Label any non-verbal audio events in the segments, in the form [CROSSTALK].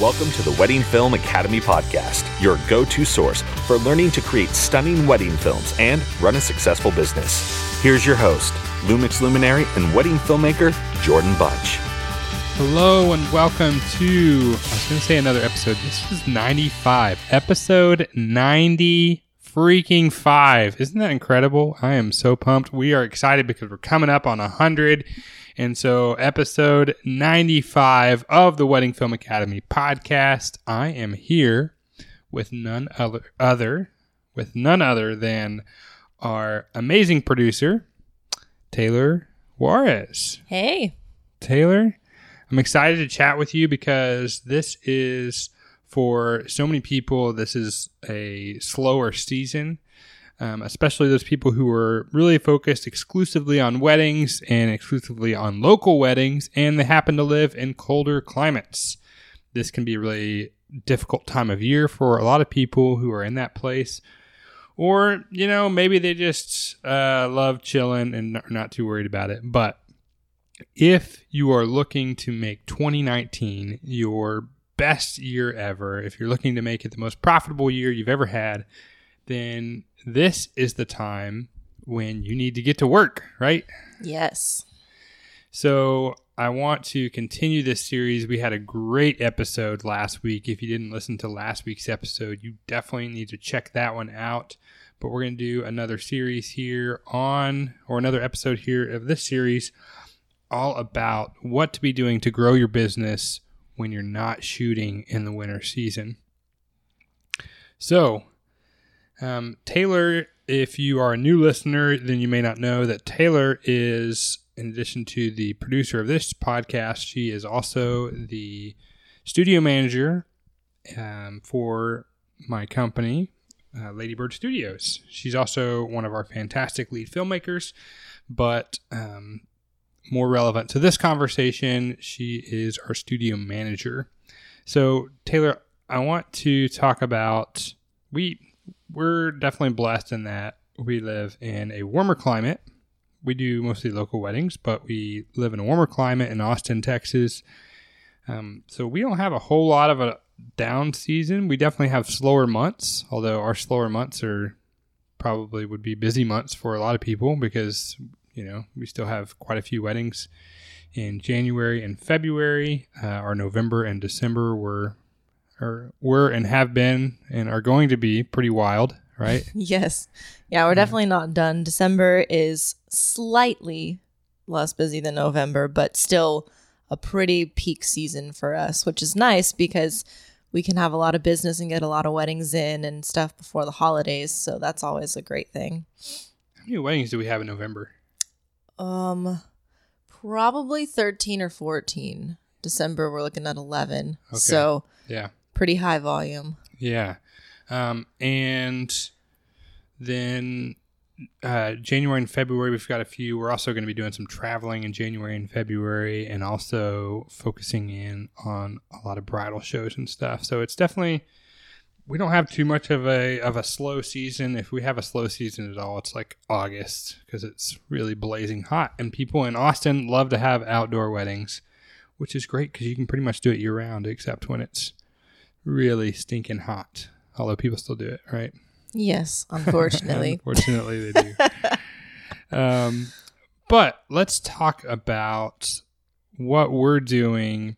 Welcome to the Wedding Film Academy podcast, your go to source for learning to create stunning wedding films and run a successful business. Here's your host, Lumix luminary and wedding filmmaker, Jordan Bunch. Hello and welcome to, I was going to say another episode. This is 95. Episode 90 freaking 5. Isn't that incredible? I am so pumped. We are excited because we're coming up on 100. And so, episode 95 of the Wedding Film Academy podcast. I am here with none other, other with none other than our amazing producer, Taylor Juarez. Hey. Taylor, I'm excited to chat with you because this is for so many people, this is a slower season um, especially those people who are really focused exclusively on weddings and exclusively on local weddings, and they happen to live in colder climates. This can be a really difficult time of year for a lot of people who are in that place. Or, you know, maybe they just uh, love chilling and are not too worried about it. But if you are looking to make 2019 your best year ever, if you're looking to make it the most profitable year you've ever had, then this is the time when you need to get to work, right? Yes. So I want to continue this series. We had a great episode last week. If you didn't listen to last week's episode, you definitely need to check that one out. But we're going to do another series here on, or another episode here of this series, all about what to be doing to grow your business when you're not shooting in the winter season. So, um, Taylor, if you are a new listener, then you may not know that Taylor is, in addition to the producer of this podcast, she is also the studio manager um, for my company, uh, Ladybird Studios. She's also one of our fantastic lead filmmakers, but um, more relevant to this conversation, she is our studio manager. So, Taylor, I want to talk about we we're definitely blessed in that we live in a warmer climate. We do mostly local weddings, but we live in a warmer climate in Austin, Texas. Um, so we don't have a whole lot of a down season. We definitely have slower months, although our slower months are probably would be busy months for a lot of people because you know we still have quite a few weddings in January and February. Uh, our November and December were or were and have been and are going to be pretty wild, right? [LAUGHS] yes. Yeah, we're definitely not done. December is slightly less busy than November, but still a pretty peak season for us, which is nice because we can have a lot of business and get a lot of weddings in and stuff before the holidays. So that's always a great thing. How many weddings do we have in November? Um, probably 13 or 14. December, we're looking at 11. Okay. So, yeah pretty high volume. Yeah. Um, and then uh, January and February, we've got a few. We're also going to be doing some traveling in January and February and also focusing in on a lot of bridal shows and stuff. So it's definitely, we don't have too much of a, of a slow season. If we have a slow season at all, it's like August because it's really blazing hot. And people in Austin love to have outdoor weddings, which is great because you can pretty much do it year round except when it's really stinking hot. Although people still do it, right? Yes, [LAUGHS] unfortunately. unfortunately, they do. [LAUGHS] um, but let's talk about what we're doing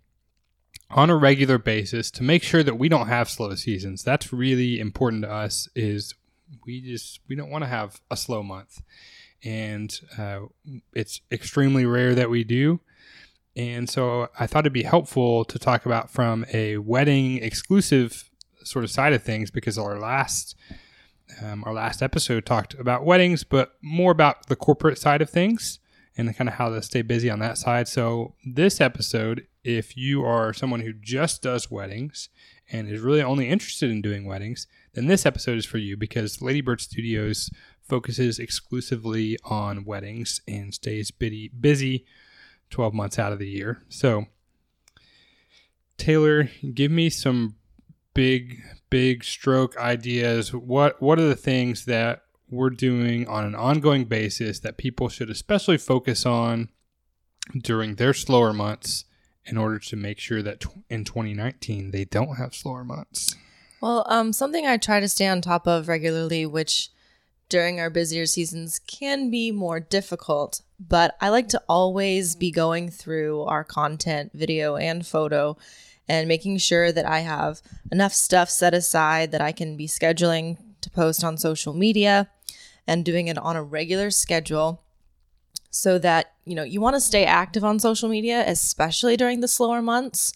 on a regular basis to make sure that we don't have slow seasons. That's really important to us. Is we just we don't want to have a slow month, and uh, it's extremely rare that we do. And so I thought it'd be helpful to talk about from a wedding exclusive sort of side of things because our last um, our last episode talked about weddings, but more about the corporate side of things and kind of how to stay busy on that side. So this episode, if you are someone who just does weddings and is really only interested in doing weddings, then this episode is for you because Ladybird Studios focuses exclusively on weddings and stays busy 12 months out of the year. So, Taylor, give me some big, big stroke ideas. What what are the things that we're doing on an ongoing basis that people should especially focus on during their slower months in order to make sure that tw- in 2019 they don't have slower months? Well, um, something I try to stay on top of regularly, which during our busier seasons can be more difficult, but I like to always be going through our content, video and photo, and making sure that I have enough stuff set aside that I can be scheduling to post on social media and doing it on a regular schedule so that you know you want to stay active on social media especially during the slower months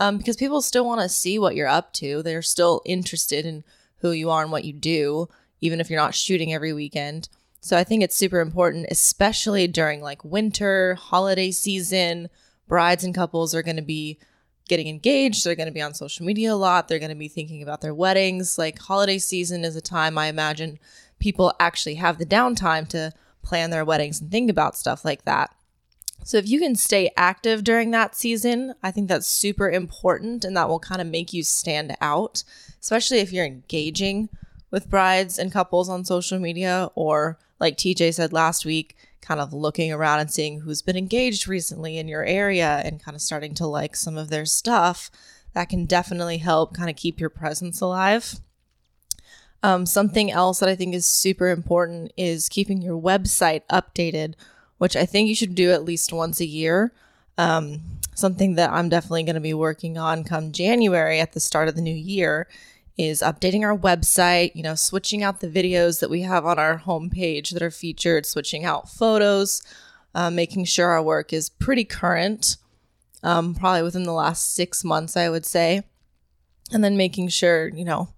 um, because people still want to see what you're up to. They're still interested in who you are and what you do even if you're not shooting every weekend. So i think it's super important especially during like winter holiday season brides and couples are going to be getting engaged they're going to be on social media a lot they're going to be thinking about their weddings. Like holiday season is a time i imagine people actually have the downtime to plan their weddings and think about stuff like that. So if you can stay active during that season, I think that's super important and that will kind of make you stand out, especially if you're engaging with brides and couples on social media or like TJ said last week, kind of looking around and seeing who's been engaged recently in your area and kind of starting to like some of their stuff. That can definitely help kind of keep your presence alive. Um, something else that I think is super important is keeping your website updated, which I think you should do at least once a year. Um, something that I'm definitely going to be working on come January at the start of the new year is updating our website, you know, switching out the videos that we have on our homepage that are featured, switching out photos, uh, making sure our work is pretty current, um, probably within the last six months, I would say. And then making sure, you know,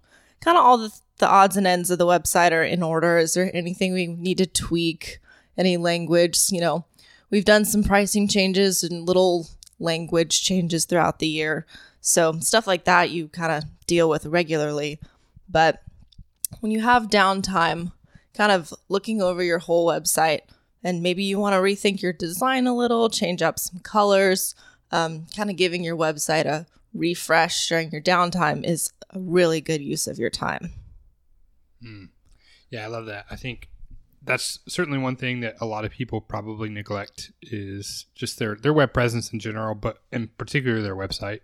kind of all the the odds and ends of the website are in order. Is there anything we need to tweak? Any language? You know, we've done some pricing changes and little language changes throughout the year. So, stuff like that you kind of deal with regularly. But when you have downtime, kind of looking over your whole website, and maybe you want to rethink your design a little, change up some colors, um, kind of giving your website a refresh during your downtime is a really good use of your time. Mm. Yeah, I love that. I think that's certainly one thing that a lot of people probably neglect is just their their web presence in general, but in particular their website.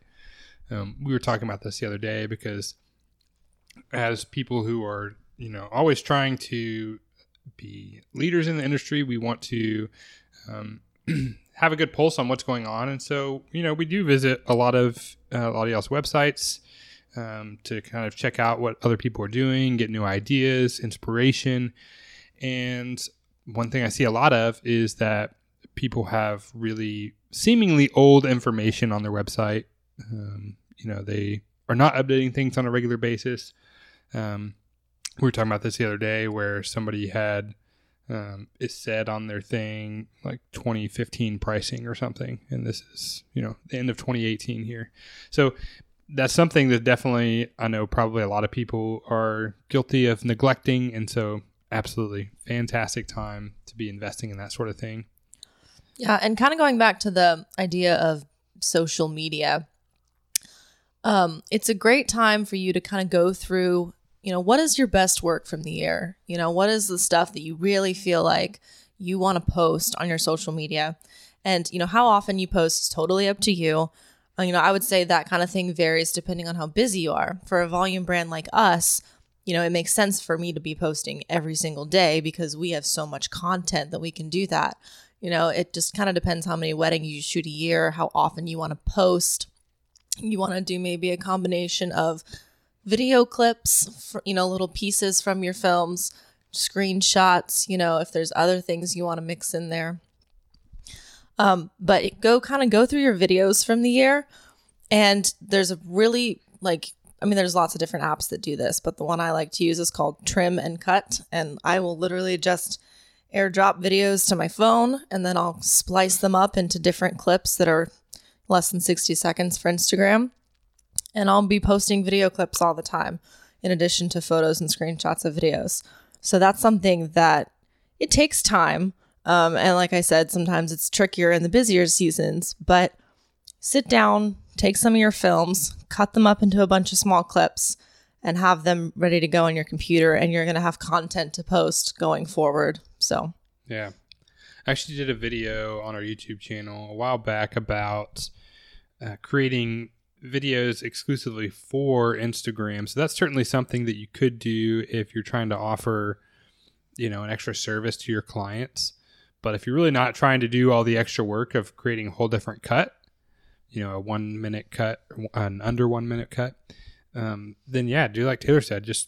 Um, we were talking about this the other day because as people who are you know always trying to be leaders in the industry, we want to um, [CLEARS THROAT] have a good pulse on what's going on, and so you know we do visit a lot of uh, a lot of y'all's websites um, to kind of check out what other people are doing, get new ideas, inspiration. And one thing I see a lot of is that people have really seemingly old information on their website. Um, you know, they are not updating things on a regular basis. Um, we were talking about this the other day where somebody had um, it said on their thing like 2015 pricing or something, and this is you know the end of 2018 here. So that's something that definitely I know probably a lot of people are guilty of neglecting, and so absolutely fantastic time to be investing in that sort of thing. Yeah, and kind of going back to the idea of social media, um, it's a great time for you to kind of go through. You know, what is your best work from the year? You know, what is the stuff that you really feel like you want to post on your social media? And, you know, how often you post is totally up to you. Uh, you know, I would say that kind of thing varies depending on how busy you are. For a volume brand like us, you know, it makes sense for me to be posting every single day because we have so much content that we can do that. You know, it just kind of depends how many weddings you shoot a year, how often you want to post. You want to do maybe a combination of video clips, for, you know, little pieces from your films, screenshots, you know, if there's other things you want to mix in there. Um, but go kind of go through your videos from the year, and there's a really like I mean, there's lots of different apps that do this, but the one I like to use is called Trim and Cut, and I will literally just airdrop videos to my phone, and then I'll splice them up into different clips that are less than 60 seconds for Instagram, and I'll be posting video clips all the time, in addition to photos and screenshots of videos. So that's something that it takes time um, and like I said, sometimes it's trickier in the busier seasons, but sit down, take some of your films, cut them up into a bunch of small clips, and have them ready to go on your computer. And you're going to have content to post going forward. So, yeah. I actually did a video on our YouTube channel a while back about uh, creating videos exclusively for Instagram. So that's certainly something that you could do if you're trying to offer, you know, an extra service to your clients. But if you're really not trying to do all the extra work of creating a whole different cut, you know, a one minute cut, an under one minute cut, um, then yeah, do like Taylor said. Just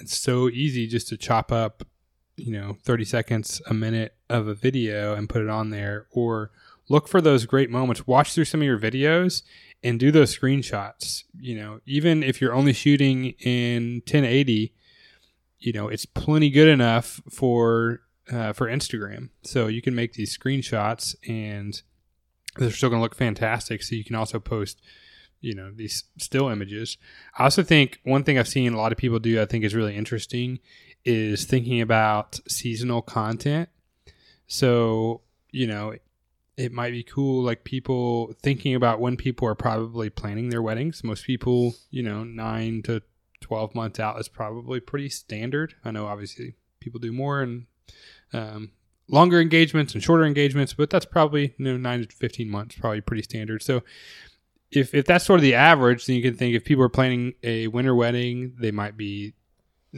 it's so easy just to chop up, you know, 30 seconds, a minute of a video and put it on there, or look for those great moments. Watch through some of your videos and do those screenshots. You know, even if you're only shooting in 1080, you know, it's plenty good enough for uh, for Instagram. So you can make these screenshots and they're still going to look fantastic. So you can also post, you know, these still images. I also think one thing I've seen a lot of people do, I think is really interesting, is thinking about seasonal content. So, you know, it might be cool, like people thinking about when people are probably planning their weddings. Most people, you know, nine to 12 months out is probably pretty standard. I know obviously people do more and um, longer engagements and shorter engagements, but that's probably you know nine to fifteen months, probably pretty standard. So if if that's sort of the average, then you can think if people are planning a winter wedding, they might be,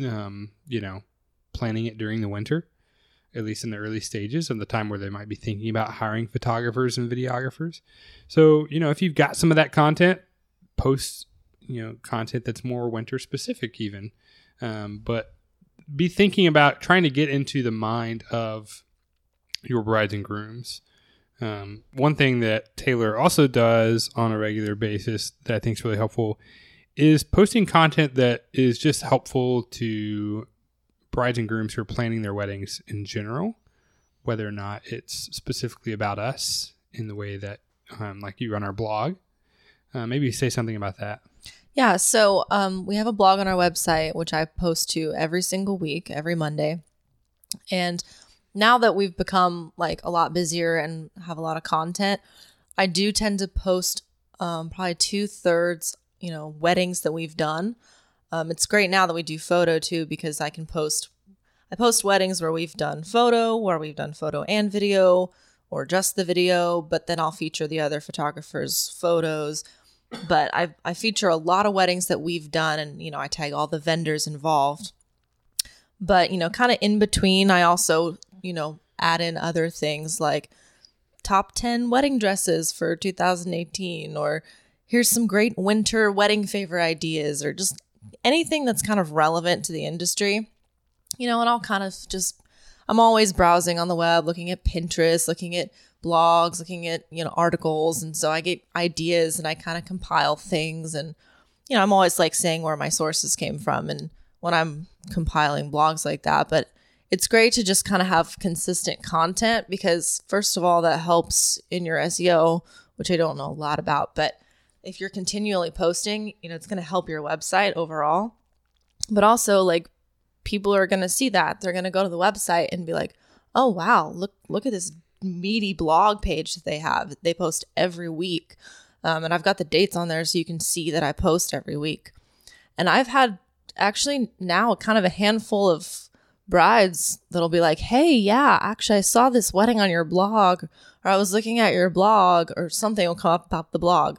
um, you know, planning it during the winter, at least in the early stages of the time where they might be thinking about hiring photographers and videographers. So you know, if you've got some of that content, post you know content that's more winter specific even, um, but be thinking about trying to get into the mind of your brides and grooms. Um, one thing that Taylor also does on a regular basis that I think is really helpful is posting content that is just helpful to brides and grooms who are planning their weddings in general, whether or not it's specifically about us in the way that, um, like you run our blog. Uh, maybe say something about that. Yeah, so um, we have a blog on our website, which I post to every single week, every Monday. And now that we've become like a lot busier and have a lot of content, I do tend to post um, probably two thirds, you know, weddings that we've done. Um, it's great now that we do photo too because I can post. I post weddings where we've done photo, where we've done photo and video, or just the video, but then I'll feature the other photographers' photos. But I I feature a lot of weddings that we've done, and you know I tag all the vendors involved. But you know, kind of in between, I also you know, add in other things like top 10 wedding dresses for 2018 or here's some great winter wedding favor ideas or just anything that's kind of relevant to the industry. You know, and I'll kind of just I'm always browsing on the web, looking at Pinterest, looking at blogs, looking at, you know, articles and so I get ideas and I kind of compile things and you know, I'm always like saying where my sources came from and when I'm compiling blogs like that, but it's great to just kind of have consistent content because first of all that helps in your SEO, which I don't know a lot about, but if you're continually posting, you know, it's going to help your website overall. But also like people are going to see that. They're going to go to the website and be like, "Oh, wow, look look at this meaty blog page that they have. They post every week." Um, and I've got the dates on there so you can see that I post every week. And I've had actually now kind of a handful of brides that'll be like, hey, yeah, actually, I saw this wedding on your blog, or I was looking at your blog, or something will come up about the blog.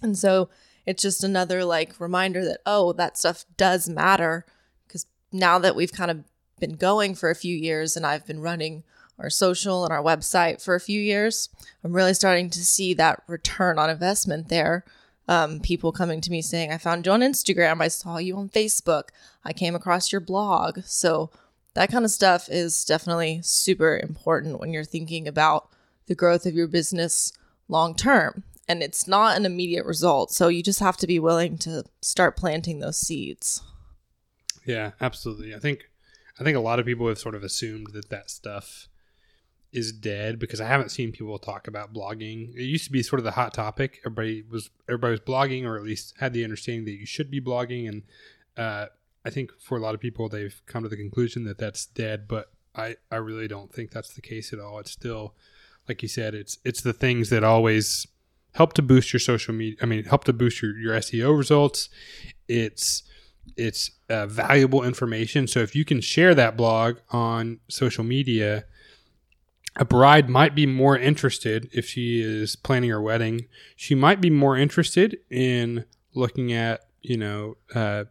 And so it's just another like reminder that, oh, that stuff does matter. Because now that we've kind of been going for a few years and I've been running our social and our website for a few years, I'm really starting to see that return on investment there. Um, people coming to me saying, I found you on Instagram. I saw you on Facebook. I came across your blog. So that kind of stuff is definitely super important when you're thinking about the growth of your business long term. And it's not an immediate result. So you just have to be willing to start planting those seeds. Yeah, absolutely. I think I think a lot of people have sort of assumed that that stuff is dead because I haven't seen people talk about blogging. It used to be sort of the hot topic. Everybody was everybody was blogging, or at least had the understanding that you should be blogging. And uh, I think for a lot of people, they've come to the conclusion that that's dead. But I I really don't think that's the case at all. It's still, like you said, it's it's the things that always help to boost your social media. I mean, help to boost your your SEO results. It's it's uh, valuable information. So if you can share that blog on social media a bride might be more interested if she is planning her wedding. She might be more interested in looking at, you know, uh,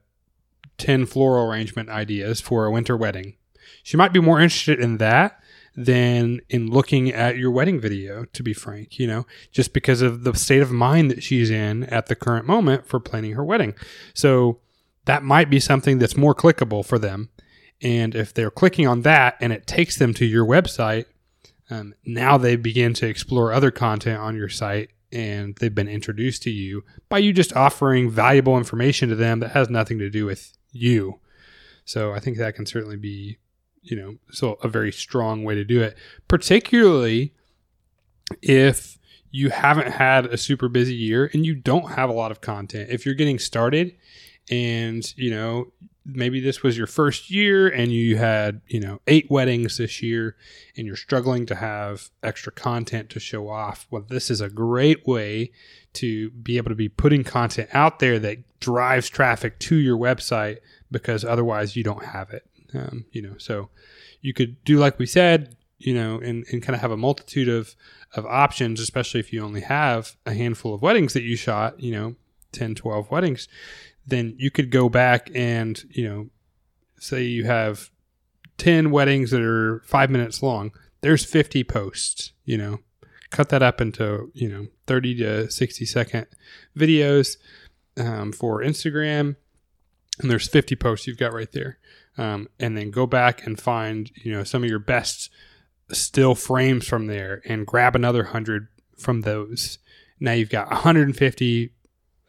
10 floral arrangement ideas for a winter wedding. She might be more interested in that than in looking at your wedding video, to be frank, you know, just because of the state of mind that she's in at the current moment for planning her wedding. So that might be something that's more clickable for them. And if they're clicking on that and it takes them to your website, um, now they begin to explore other content on your site and they've been introduced to you by you just offering valuable information to them that has nothing to do with you. So I think that can certainly be, you know, so a very strong way to do it, particularly if you haven't had a super busy year and you don't have a lot of content. If you're getting started and, you know, maybe this was your first year and you had, you know, eight weddings this year and you're struggling to have extra content to show off. Well, this is a great way to be able to be putting content out there that drives traffic to your website because otherwise you don't have it. Um, you know, so you could do like we said, you know, and, and kind of have a multitude of, of options, especially if you only have a handful of weddings that you shot, you know, 10, 12 weddings then you could go back and, you know, say you have 10 weddings that are five minutes long. There's 50 posts, you know, cut that up into, you know, 30 to 60 second videos um, for Instagram. And there's 50 posts you've got right there. Um, and then go back and find, you know, some of your best still frames from there and grab another 100 from those. Now you've got 150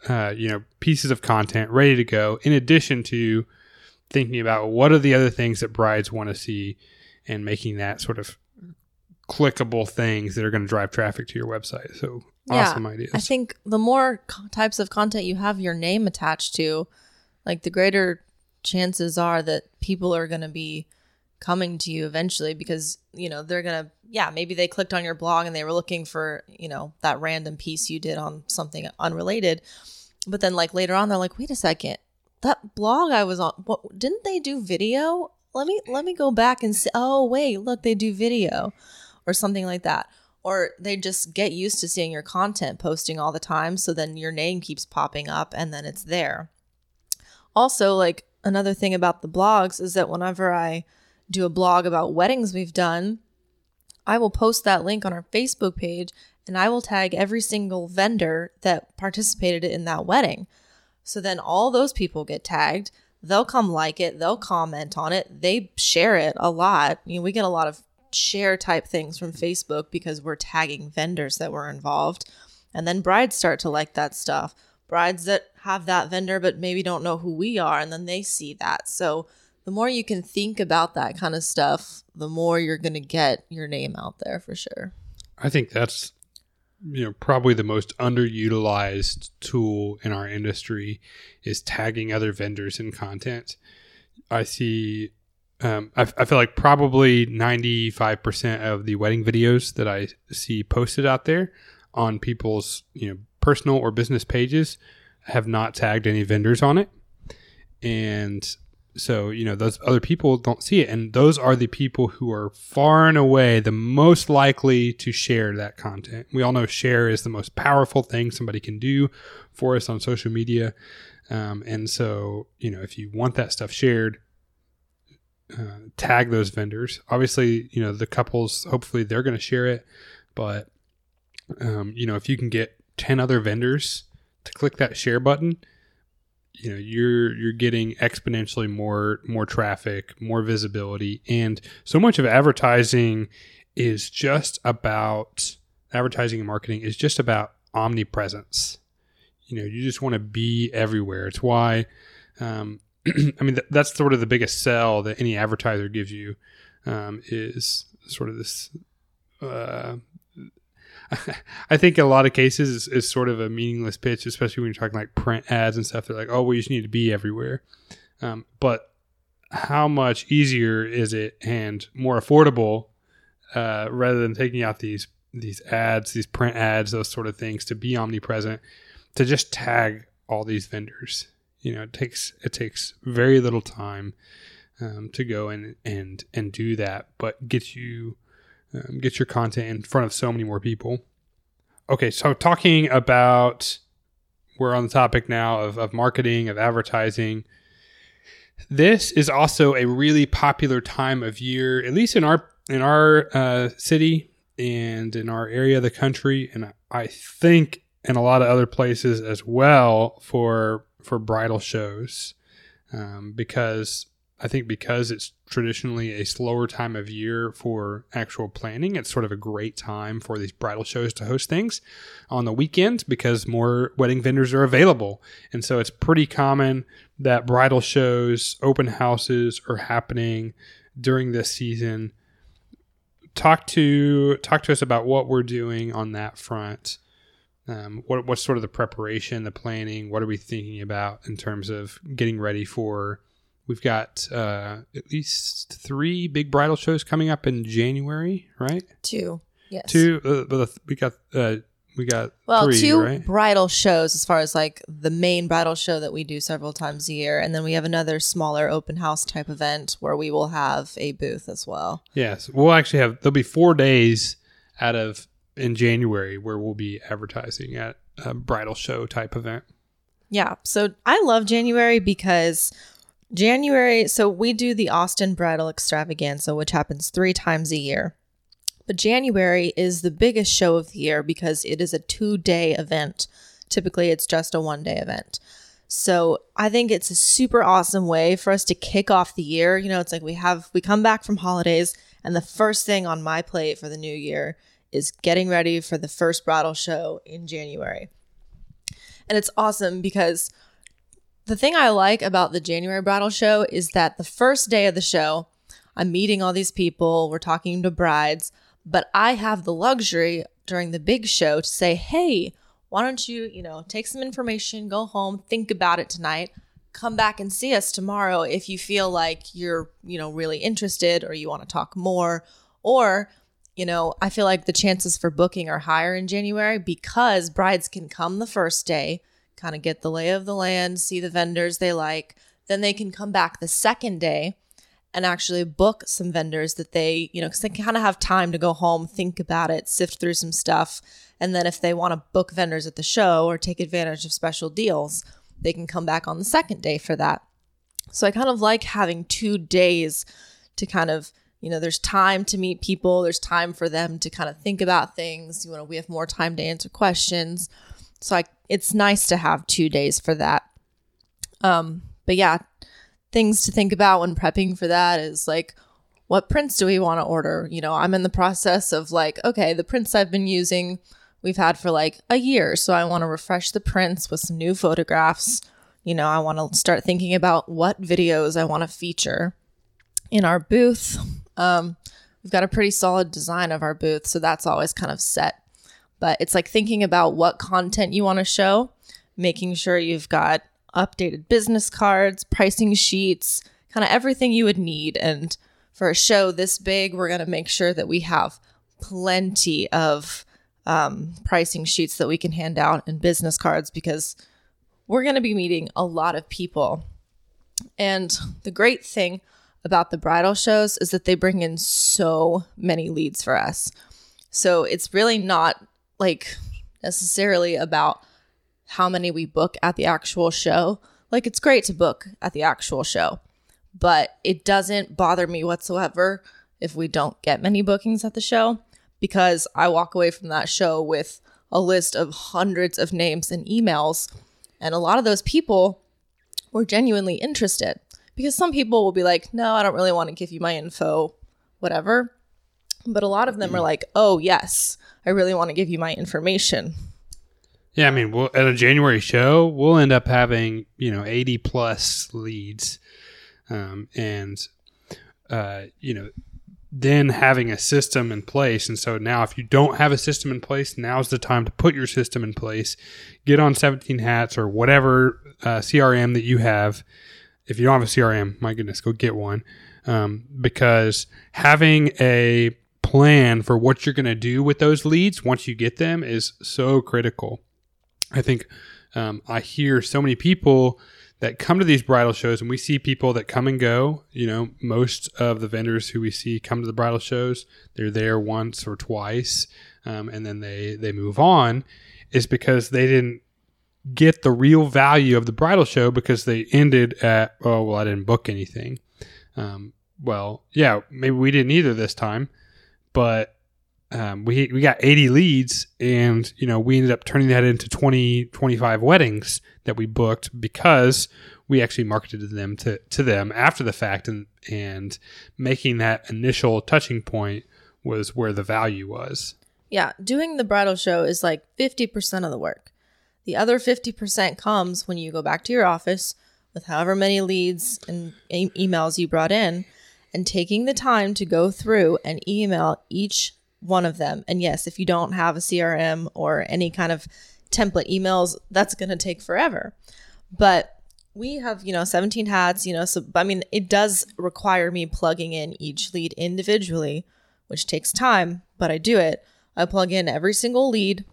uh, you know pieces of content ready to go in addition to thinking about what are the other things that brides want to see and making that sort of clickable things that are going to drive traffic to your website. So yeah, awesome ideas. I think the more co- types of content you have your name attached to like the greater chances are that people are going to be coming to you eventually because you know they're going to yeah maybe they clicked on your blog and they were looking for you know that random piece you did on something unrelated but then like later on they're like wait a second. That blog i was on what didn't they do video? Let me let me go back and see oh wait look they do video or something like that. Or they just get used to seeing your content posting all the time so then your name keeps popping up and then it's there. Also like another thing about the blogs is that whenever i do a blog about weddings we've done i will post that link on our facebook page and I will tag every single vendor that participated in that wedding. So then all those people get tagged. They'll come like it, they'll comment on it, they share it a lot. You know, we get a lot of share type things from Facebook because we're tagging vendors that were involved. And then brides start to like that stuff. Brides that have that vendor but maybe don't know who we are and then they see that. So the more you can think about that kind of stuff, the more you're going to get your name out there for sure. I think that's you know probably the most underutilized tool in our industry is tagging other vendors in content. I see um, I, I, feel like probably 95% of the wedding videos that i see posted out there on people's you know personal or business pages have not tagged any vendors on it. And so, you know, those other people don't see it. And those are the people who are far and away the most likely to share that content. We all know share is the most powerful thing somebody can do for us on social media. Um, and so, you know, if you want that stuff shared, uh, tag those vendors. Obviously, you know, the couples, hopefully they're going to share it. But, um, you know, if you can get 10 other vendors to click that share button, you know you're you're getting exponentially more more traffic more visibility and so much of advertising is just about advertising and marketing is just about omnipresence. You know you just want to be everywhere. It's why um, [CLEARS THROAT] i mean th- that's sort of the biggest sell that any advertiser gives you um, is sort of this uh, I think in a lot of cases is, sort of a meaningless pitch, especially when you're talking like print ads and stuff. They're like, oh, well, you just need to be everywhere. Um, but how much easier is it and more affordable uh, rather than taking out these these ads, these print ads, those sort of things to be omnipresent, to just tag all these vendors. You know, it takes it takes very little time um, to go and and and do that, but gets you um, get your content in front of so many more people. Okay, so talking about, we're on the topic now of, of marketing, of advertising. This is also a really popular time of year, at least in our in our uh, city and in our area of the country, and I think in a lot of other places as well for for bridal shows, um, because I think because it's traditionally a slower time of year for actual planning, it's sort of a great time for these bridal shows to host things on the weekend because more wedding vendors are available. And so it's pretty common that bridal shows, open houses are happening during this season. Talk to talk to us about what we're doing on that front. Um, what what's sort of the preparation, the planning? What are we thinking about in terms of getting ready for We've got uh, at least three big bridal shows coming up in January, right? Two. Yes. Two. Uh, we got. Uh, we got well three, two right? bridal shows as far as like the main bridal show that we do several times a year and then we have another smaller open house type event where we will have a booth as well yes we'll actually have there'll be four days out of in january where we'll be advertising at a bridal show type event yeah so i love january because January, so we do the Austin Bridal Extravaganza, which happens three times a year. But January is the biggest show of the year because it is a two day event. Typically, it's just a one day event. So I think it's a super awesome way for us to kick off the year. You know, it's like we have, we come back from holidays, and the first thing on my plate for the new year is getting ready for the first bridal show in January. And it's awesome because the thing I like about the January bridal show is that the first day of the show, I'm meeting all these people, we're talking to brides, but I have the luxury during the big show to say, hey, why don't you, you know, take some information, go home, think about it tonight, come back and see us tomorrow if you feel like you're, you know, really interested or you want to talk more. Or, you know, I feel like the chances for booking are higher in January because brides can come the first day kind of get the lay of the land, see the vendors they like. Then they can come back the second day and actually book some vendors that they, you know, because they kind of have time to go home, think about it, sift through some stuff. And then if they want to book vendors at the show or take advantage of special deals, they can come back on the second day for that. So I kind of like having two days to kind of, you know, there's time to meet people, there's time for them to kind of think about things. You know, we have more time to answer questions. So I, it's nice to have two days for that. Um, but yeah, things to think about when prepping for that is like, what prints do we want to order? You know, I'm in the process of like, okay, the prints I've been using, we've had for like a year. So I want to refresh the prints with some new photographs. You know, I want to start thinking about what videos I want to feature in our booth. Um, we've got a pretty solid design of our booth, so that's always kind of set but it's like thinking about what content you want to show, making sure you've got updated business cards, pricing sheets, kind of everything you would need. And for a show this big, we're going to make sure that we have plenty of um, pricing sheets that we can hand out and business cards because we're going to be meeting a lot of people. And the great thing about the bridal shows is that they bring in so many leads for us. So it's really not like necessarily about how many we book at the actual show. Like it's great to book at the actual show, but it doesn't bother me whatsoever if we don't get many bookings at the show because I walk away from that show with a list of hundreds of names and emails. And a lot of those people were genuinely interested because some people will be like, no, I don't really want to give you my info, whatever. But a lot of them are like, oh, yes, I really want to give you my information. Yeah, I mean, we'll, at a January show, we'll end up having you know eighty plus leads, um, and uh, you know, then having a system in place. And so now, if you don't have a system in place, now's the time to put your system in place. Get on Seventeen Hats or whatever uh, CRM that you have. If you don't have a CRM, my goodness, go get one. Um, because having a plan for what you're going to do with those leads once you get them is so critical. I think um, I hear so many people that come to these bridal shows, and we see people that come and go. You know, most of the vendors who we see come to the bridal shows, they're there once or twice, um, and then they they move on. Is because they didn't get the real value of the bridal show because they ended at oh well I didn't book anything. Um, well, yeah, maybe we didn't either this time, but um, we we got 80 leads and you know we ended up turning that into 20 25 weddings that we booked because we actually marketed them to, to them after the fact and and making that initial touching point was where the value was Yeah, doing the bridal show is like 50% of the work. The other 50% comes when you go back to your office with however many leads and e- emails you brought in and taking the time to go through and email each one of them. And yes, if you don't have a CRM or any kind of template emails, that's going to take forever. But we have, you know, 17 hats, you know, so I mean, it does require me plugging in each lead individually, which takes time, but I do it. I plug in every single lead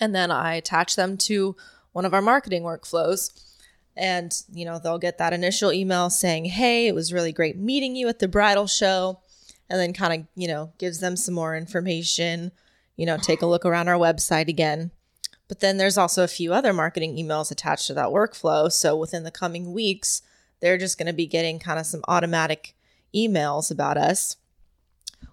and then I attach them to one of our marketing workflows. And, you know, they'll get that initial email saying, Hey, it was really great meeting you at the bridal show. And then kind of, you know, gives them some more information, you know, take a look around our website again. But then there's also a few other marketing emails attached to that workflow. So within the coming weeks, they're just going to be getting kind of some automatic emails about us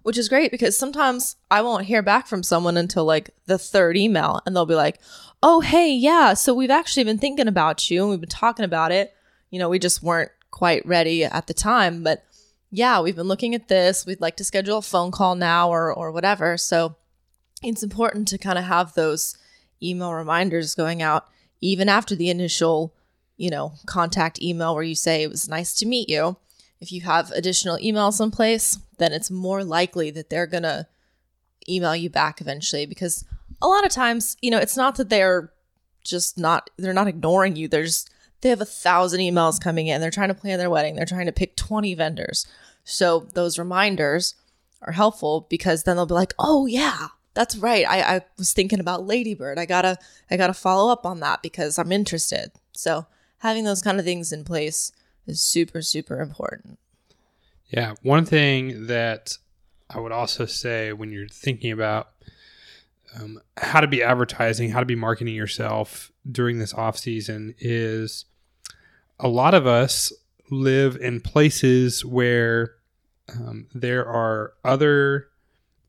which is great because sometimes I won't hear back from someone until like the third email and they'll be like, "Oh, hey, yeah, so we've actually been thinking about you and we've been talking about it. You know, we just weren't quite ready at the time, but yeah, we've been looking at this. We'd like to schedule a phone call now or or whatever." So it's important to kind of have those email reminders going out even after the initial, you know, contact email where you say it was nice to meet you if you have additional emails in place, then it's more likely that they're going to email you back eventually because a lot of times, you know, it's not that they're just not they're not ignoring you. They're just they have a thousand emails coming in. They're trying to plan their wedding. They're trying to pick 20 vendors. So those reminders are helpful because then they'll be like, "Oh yeah, that's right. I, I was thinking about Ladybird. I gotta I gotta follow up on that because I'm interested." So having those kind of things in place is super, super important. Yeah. One thing that I would also say when you're thinking about um, how to be advertising, how to be marketing yourself during this off season is a lot of us live in places where um, there are other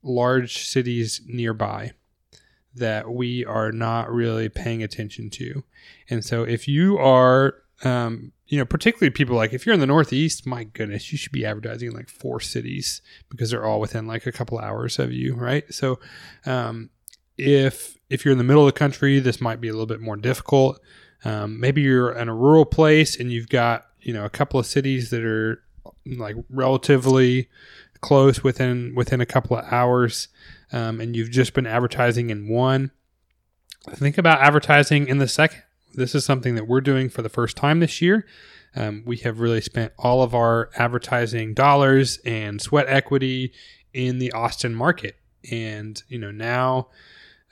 large cities nearby that we are not really paying attention to. And so if you are um, you know, particularly people like if you're in the Northeast, my goodness, you should be advertising in like four cities because they're all within like a couple hours of you, right? So, um, if if you're in the middle of the country, this might be a little bit more difficult. Um, maybe you're in a rural place and you've got you know a couple of cities that are like relatively close within within a couple of hours, um, and you've just been advertising in one. Think about advertising in the second this is something that we're doing for the first time this year. Um, we have really spent all of our advertising dollars and sweat equity in the Austin market. And, you know, now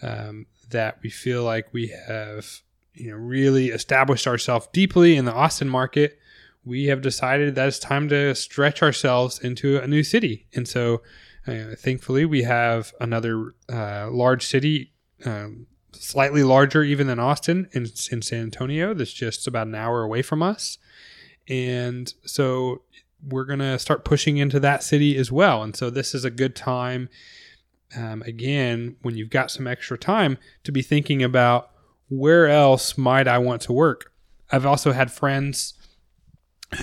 um, that we feel like we have, you know, really established ourselves deeply in the Austin market, we have decided that it's time to stretch ourselves into a new city. And so, uh, thankfully, we have another uh, large city um, slightly larger even than Austin in, in San Antonio that's just about an hour away from us. And so we're going to start pushing into that city as well. And so this is a good time, um, again, when you've got some extra time to be thinking about where else might I want to work. I've also had friends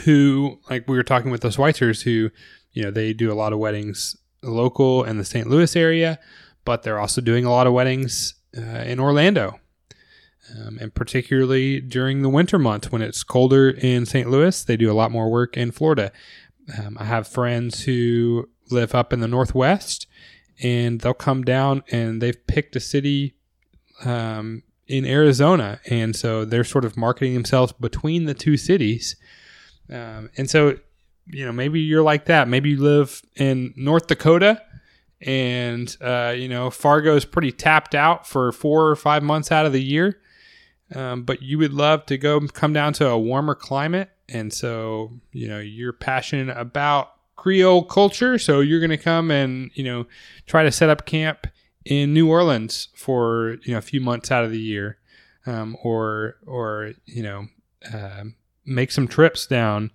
who, like we were talking with the Schweitzers, who, you know, they do a lot of weddings local in the St. Louis area, but they're also doing a lot of weddings uh, in Orlando. Um, and particularly during the winter months when it's colder in St. Louis, they do a lot more work in Florida. Um, I have friends who live up in the Northwest and they'll come down and they've picked a city um, in Arizona. And so they're sort of marketing themselves between the two cities. Um, and so, you know, maybe you're like that. Maybe you live in North Dakota and uh, you know Fargo is pretty tapped out for four or five months out of the year. um, but you would love to go come down to a warmer climate. And so, you know, you're passionate about Creole culture. So you're going to come and, you know, try to set up camp in New Orleans for, you know, a few months out of the year. Um, or, or, you know, uh, make some trips down.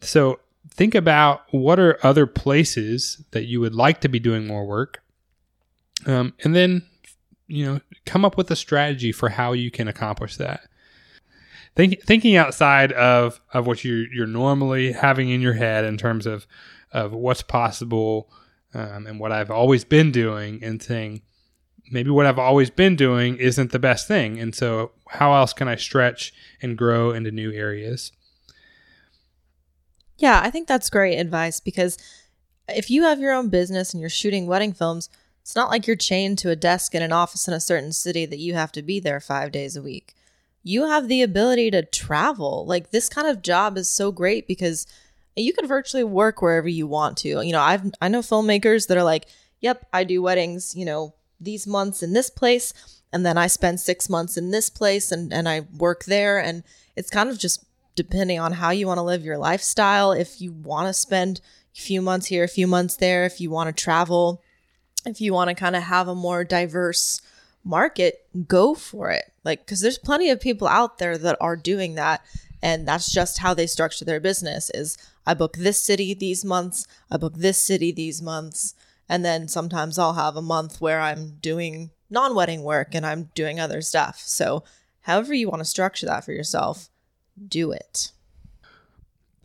So think about what are other places that you would like to be doing more work. Um, and then you know, come up with a strategy for how you can accomplish that. Think, thinking outside of, of what you're, you're normally having in your head in terms of, of what's possible um, and what I've always been doing and saying, maybe what I've always been doing isn't the best thing. And so, how else can I stretch and grow into new areas? Yeah, I think that's great advice because if you have your own business and you're shooting wedding films, it's not like you're chained to a desk in an office in a certain city that you have to be there five days a week. You have the ability to travel. Like this kind of job is so great because you can virtually work wherever you want to. You know, I've I know filmmakers that are like, "Yep, I do weddings, you know, these months in this place, and then I spend 6 months in this place and and I work there." And it's kind of just depending on how you want to live your lifestyle. If you want to spend a few months here, a few months there, if you want to travel, if you want to kind of have a more diverse market, go for it. Like, because there's plenty of people out there that are doing that. And that's just how they structure their business is I book this city these months, I book this city these months. And then sometimes I'll have a month where I'm doing non wedding work and I'm doing other stuff. So, however you want to structure that for yourself, do it.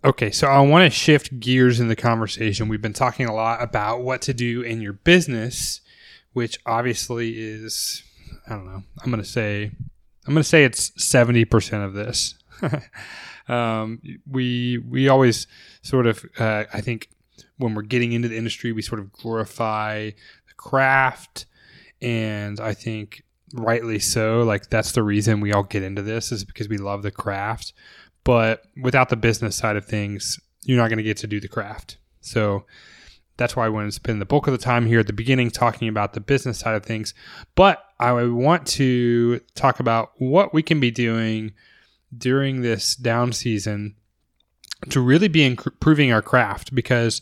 Okay, so I want to shift gears in the conversation. We've been talking a lot about what to do in your business, which obviously is I don't know. I'm to say I'm to say it's 70% of this. [LAUGHS] um, we we always sort of uh, I think when we're getting into the industry, we sort of glorify the craft, and I think rightly so. Like that's the reason we all get into this is because we love the craft. But without the business side of things, you're not going to get to do the craft. So that's why I want to spend the bulk of the time here at the beginning talking about the business side of things. But I want to talk about what we can be doing during this down season to really be improving our craft because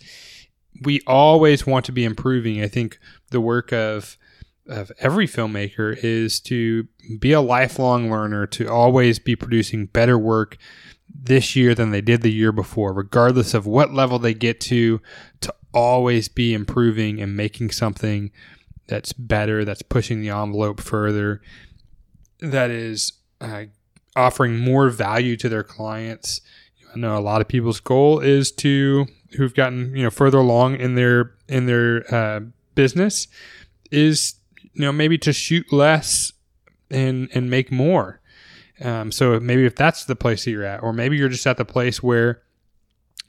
we always want to be improving. I think the work of of every filmmaker is to be a lifelong learner, to always be producing better work this year than they did the year before, regardless of what level they get to, to always be improving and making something that's better, that's pushing the envelope further, that is uh, offering more value to their clients. I know a lot of people's goal is to who've gotten you know further along in their in their uh, business is you know maybe to shoot less and and make more um, so maybe if that's the place that you're at, or maybe you're just at the place where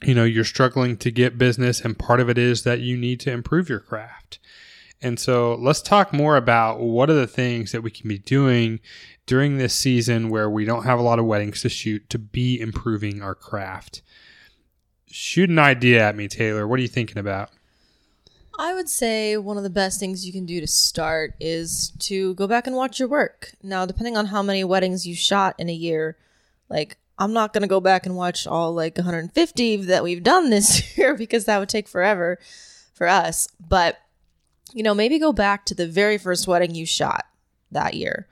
you know you're struggling to get business, and part of it is that you need to improve your craft. And so let's talk more about what are the things that we can be doing during this season where we don't have a lot of weddings to shoot to be improving our craft. Shoot an idea at me, Taylor. What are you thinking about? I would say one of the best things you can do to start is to go back and watch your work. Now, depending on how many weddings you shot in a year, like I'm not going to go back and watch all like 150 that we've done this [LAUGHS] year because that would take forever for us. But, you know, maybe go back to the very first wedding you shot that year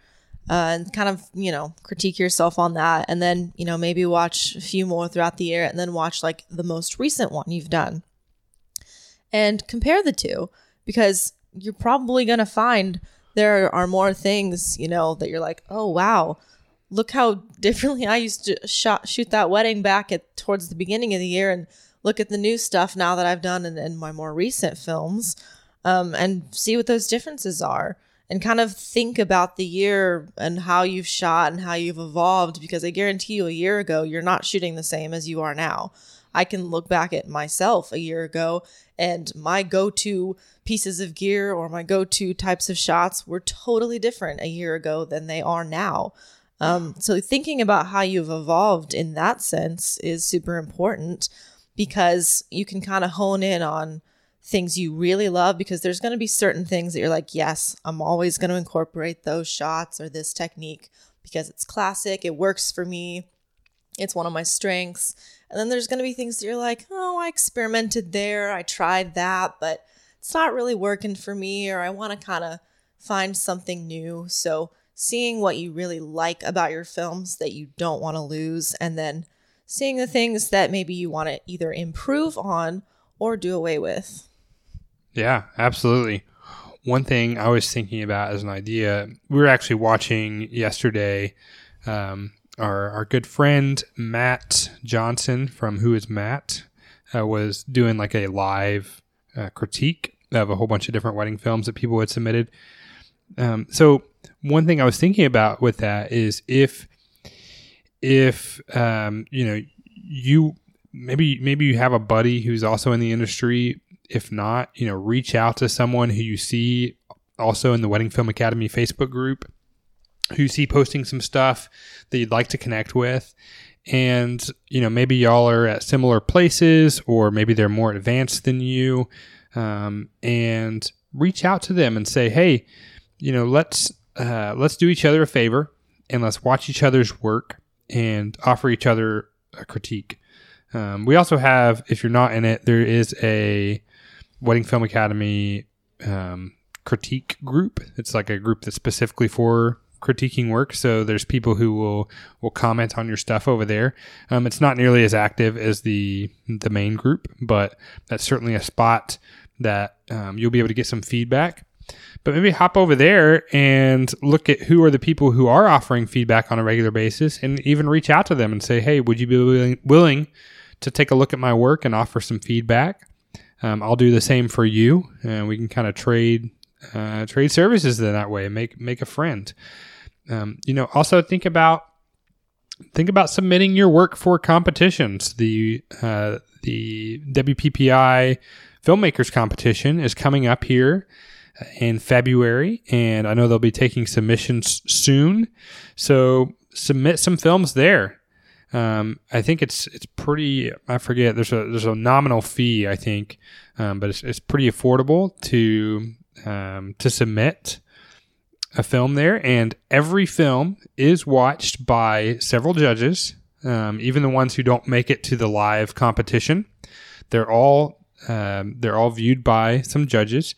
uh, and kind of, you know, critique yourself on that. And then, you know, maybe watch a few more throughout the year and then watch like the most recent one you've done. And compare the two because you're probably going to find there are more things, you know, that you're like, oh, wow, look how differently I used to shot, shoot that wedding back at towards the beginning of the year and look at the new stuff now that I've done in, in my more recent films um, and see what those differences are and kind of think about the year and how you've shot and how you've evolved because I guarantee you a year ago, you're not shooting the same as you are now. I can look back at myself a year ago and my go to pieces of gear or my go to types of shots were totally different a year ago than they are now. Um, so, thinking about how you've evolved in that sense is super important because you can kind of hone in on things you really love because there's going to be certain things that you're like, yes, I'm always going to incorporate those shots or this technique. because it's classic, it works for me, it's one of my strengths. And then there's going to be things that you're like, oh, I experimented there, I tried that, but it's not really working for me, or I want to kind of find something new. So, seeing what you really like about your films that you don't want to lose, and then seeing the things that maybe you want to either improve on or do away with. Yeah, absolutely. One thing I was thinking about as an idea, we were actually watching yesterday. Um, our our good friend Matt Johnson from Who Is Matt uh, was doing like a live uh, critique of a whole bunch of different wedding films that people had submitted. Um, so one thing I was thinking about with that is if if um, you know you maybe maybe you have a buddy who's also in the industry. If not, you know, reach out to someone who you see also in the Wedding Film Academy Facebook group who you see posting some stuff that you'd like to connect with. And you know maybe y'all are at similar places or maybe they're more advanced than you um, and reach out to them and say hey you know let's uh, let's do each other a favor and let's watch each other's work and offer each other a critique. Um, we also have if you're not in it there is a wedding film academy um, critique group it's like a group that's specifically for critiquing work. So there's people who will will comment on your stuff over there. Um, it's not nearly as active as the the main group, but that's certainly a spot that um, you'll be able to get some feedback. But maybe hop over there and look at who are the people who are offering feedback on a regular basis, and even reach out to them and say, "Hey, would you be willing, willing to take a look at my work and offer some feedback?" Um, I'll do the same for you, and we can kind of trade uh, trade services in that way make make a friend. Um, you know, also think about think about submitting your work for competitions. The uh, the WPPI filmmakers competition is coming up here in February, and I know they'll be taking submissions soon. So submit some films there. Um, I think it's it's pretty. I forget. There's a there's a nominal fee. I think, um, but it's, it's pretty affordable to um, to submit a film there, and every film is watched by several judges, um, even the ones who don't make it to the live competition. They're all um, they're all viewed by some judges,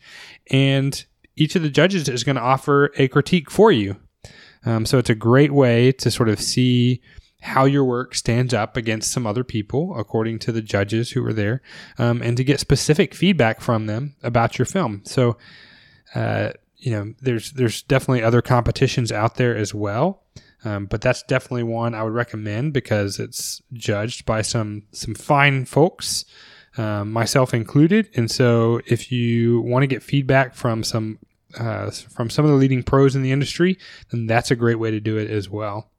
and each of the judges is going to offer a critique for you. Um, so it's a great way to sort of see how your work stands up against some other people, according to the judges who were there, um, and to get specific feedback from them about your film. So. Uh, you know, there's there's definitely other competitions out there as well. Um, but that's definitely one I would recommend because it's judged by some some fine folks, um, myself included. And so, if you want to get feedback from some uh, from some of the leading pros in the industry, then that's a great way to do it as well.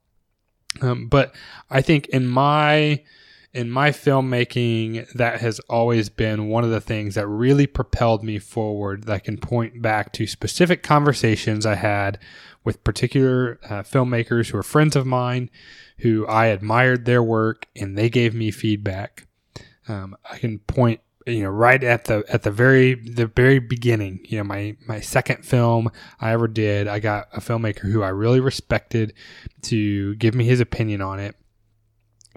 Um, but I think in my in my filmmaking, that has always been one of the things that really propelled me forward. That can point back to specific conversations I had with particular uh, filmmakers who are friends of mine, who I admired their work, and they gave me feedback. Um, I can point, you know, right at the at the very the very beginning. You know, my my second film I ever did, I got a filmmaker who I really respected to give me his opinion on it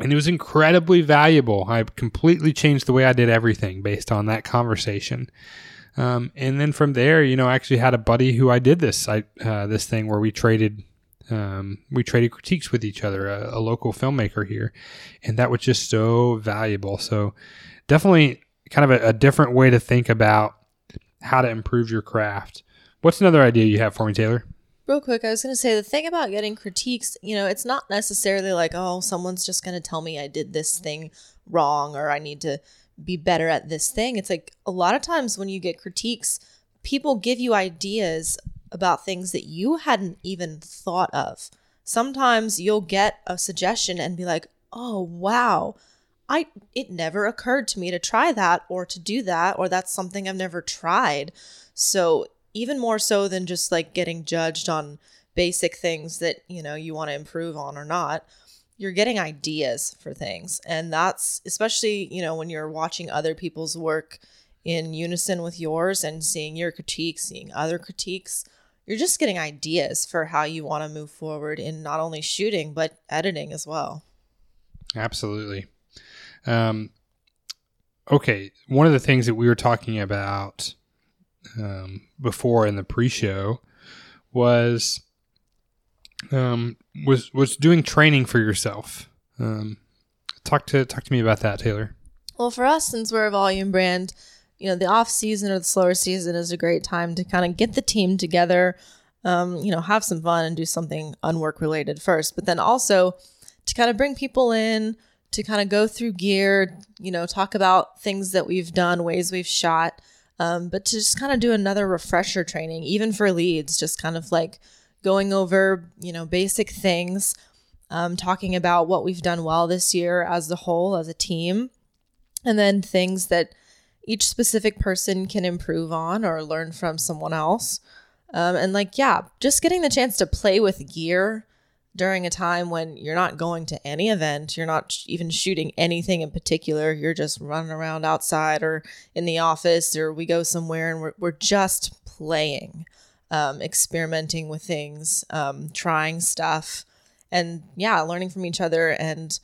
and it was incredibly valuable. I completely changed the way I did everything based on that conversation. Um, and then from there, you know, I actually had a buddy who I did this I, uh, this thing where we traded um, we traded critiques with each other, a, a, local filmmaker here, and that was just so valuable. So definitely kind of a, a different way to think about how to improve your craft. What's another idea you have for me, Taylor? Real quick, I was going to say the thing about getting critiques, you know, it's not necessarily like, oh, someone's just going to tell me I did this thing wrong or I need to be better at this thing. It's like a lot of times when you get critiques, people give you ideas about things that you hadn't even thought of. Sometimes you'll get a suggestion and be like, "Oh, wow. I it never occurred to me to try that or to do that or that's something I've never tried." So even more so than just like getting judged on basic things that, you know, you want to improve on or not. You're getting ideas for things. And that's especially, you know, when you're watching other people's work in unison with yours and seeing your critiques, seeing other critiques, you're just getting ideas for how you want to move forward in not only shooting but editing as well. Absolutely. Um, okay, one of the things that we were talking about um, before in the pre-show was um, was was doing training for yourself. Um, talk to talk to me about that, Taylor. Well, for us, since we're a volume brand, you know, the off season or the slower season is a great time to kind of get the team together, um, you know, have some fun and do something unwork related first, but then also to kind of bring people in to kind of go through gear, you know, talk about things that we've done, ways we've shot, um, but to just kind of do another refresher training, even for leads, just kind of like going over, you know, basic things, um, talking about what we've done well this year as a whole, as a team, and then things that each specific person can improve on or learn from someone else. Um, and like, yeah, just getting the chance to play with gear during a time when you're not going to any event, you're not sh- even shooting anything in particular, you're just running around outside or in the office, or we go somewhere and we're, we're just playing, um, experimenting with things, um, trying stuff, and yeah, learning from each other. And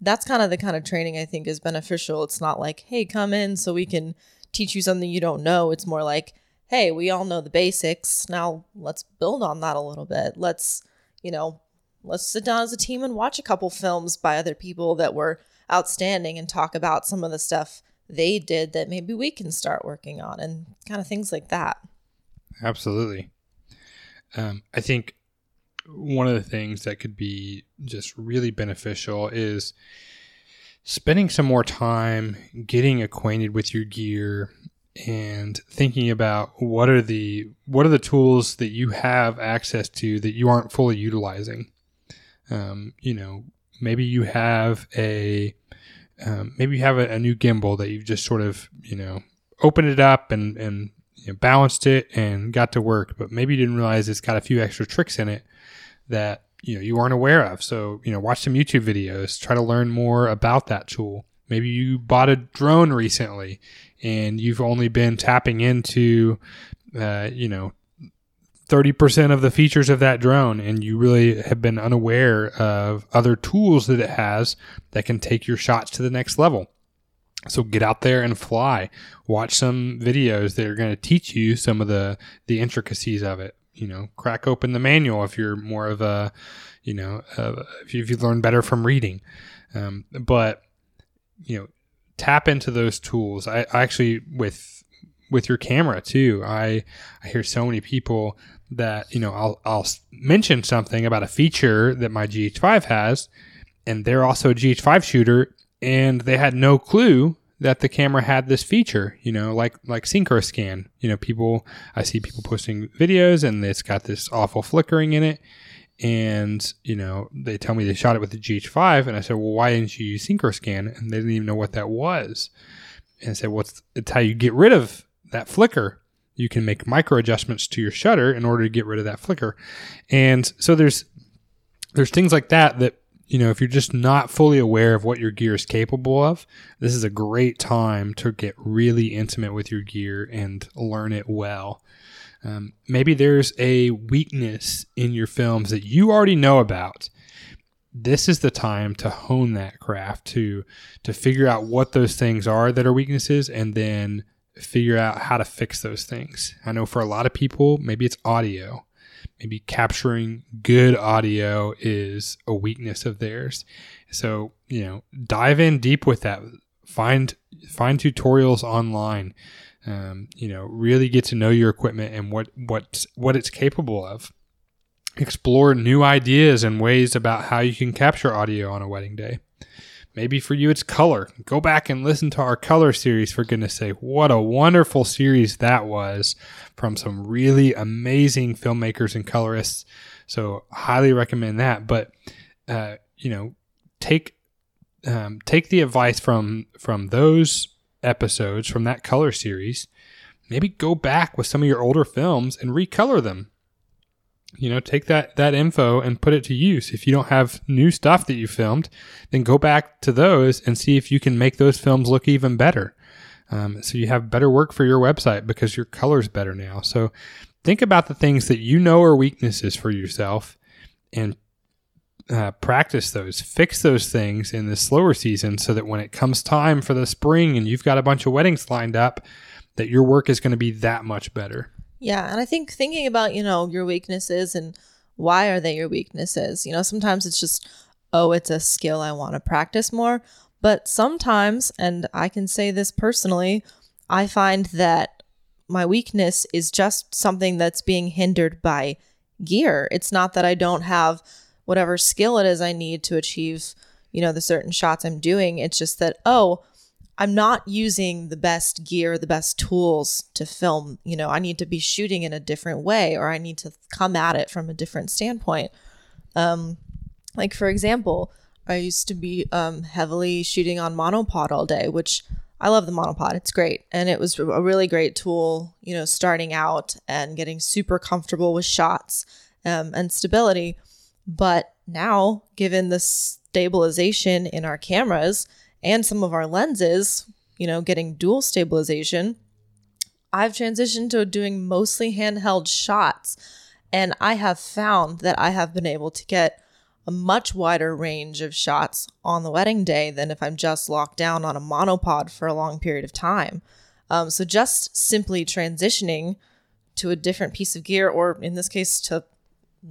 that's kind of the kind of training I think is beneficial. It's not like, hey, come in so we can teach you something you don't know. It's more like, hey, we all know the basics. Now let's build on that a little bit. Let's, you know, let's sit down as a team and watch a couple films by other people that were outstanding and talk about some of the stuff they did that maybe we can start working on and kind of things like that. Absolutely. Um, I think one of the things that could be just really beneficial is spending some more time getting acquainted with your gear and thinking about what are the what are the tools that you have access to that you aren't fully utilizing um, you know, maybe you have a um, maybe you have a, a, new gimbal that you've just sort of you know opened it up and and you know, balanced it and got to work, but maybe you didn't realize it's got a few extra tricks in it that you know you weren't aware of. So you know, watch some YouTube videos, try to learn more about that tool. Maybe you bought a drone recently and you've only been tapping into uh, you know 30% of the features of that drone and you really have been unaware of other tools that it has that can take your shots to the next level. So get out there and fly. Watch some videos that are going to teach you some of the the intricacies of it. You know, crack open the manual if you're more of a, you know, if, you, if you learn better from reading. Um, but you know, tap into those tools. I, I actually with with your camera too. I I hear so many people that you know I'll I'll mention something about a feature that my GH5 has, and they're also a GH5 shooter, and they had no clue that the camera had this feature. You know, like like synchro scan. You know, people I see people posting videos, and it's got this awful flickering in it. And you know, they tell me they shot it with the GH5, and I said, "Well, why didn't you use synchro scan?" And they didn't even know what that was. And I said, "Well, it's, it's how you get rid of that flicker." You can make micro adjustments to your shutter in order to get rid of that flicker. And so there's there's things like that that you know if you're just not fully aware of what your gear is capable of, this is a great time to get really intimate with your gear and learn it well. Um, maybe there's a weakness in your films that you already know about. This is the time to hone that craft to to figure out what those things are that are weaknesses and then figure out how to fix those things. I know for a lot of people, maybe it's audio. Maybe capturing good audio is a weakness of theirs. So, you know, dive in deep with that. Find find tutorials online. Um, you know, really get to know your equipment and what what what it's capable of. Explore new ideas and ways about how you can capture audio on a wedding day. Maybe for you, it's color. Go back and listen to our color series, for goodness sake. What a wonderful series that was from some really amazing filmmakers and colorists. So, highly recommend that. But, uh, you know, take. Um, take the advice from from those episodes from that color series maybe go back with some of your older films and recolor them you know take that that info and put it to use. If you don't have new stuff that you filmed then go back to those and see if you can make those films look even better. Um, so you have better work for your website because your color's better now. So think about the things that you know are weaknesses for yourself and uh, practice those, fix those things in the slower season so that when it comes time for the spring and you've got a bunch of weddings lined up, that your work is going to be that much better. Yeah, and I think thinking about, you know, your weaknesses and why are they your weaknesses? You know, sometimes it's just, oh, it's a skill I want to practice more. But sometimes, and I can say this personally, I find that my weakness is just something that's being hindered by gear. It's not that I don't have whatever skill it is I need to achieve, you know, the certain shots I'm doing. It's just that, oh, I'm not using the best gear, the best tools to film. You know, I need to be shooting in a different way or I need to come at it from a different standpoint. Um, like, for example, I used to be um, heavily shooting on monopod all day, which I love the monopod. It's great. And it was a really great tool, you know, starting out and getting super comfortable with shots um, and stability. But now, given the stabilization in our cameras, and some of our lenses, you know, getting dual stabilization, I've transitioned to doing mostly handheld shots. And I have found that I have been able to get a much wider range of shots on the wedding day than if I'm just locked down on a monopod for a long period of time. Um, so just simply transitioning to a different piece of gear, or in this case, to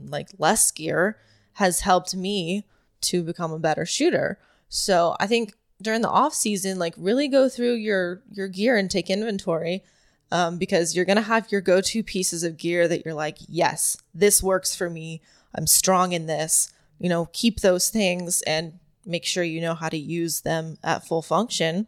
like less gear, has helped me to become a better shooter. So I think during the off season, like really go through your your gear and take inventory. Um, because you're gonna have your go-to pieces of gear that you're like, yes, this works for me. I'm strong in this. You know, keep those things and make sure you know how to use them at full function.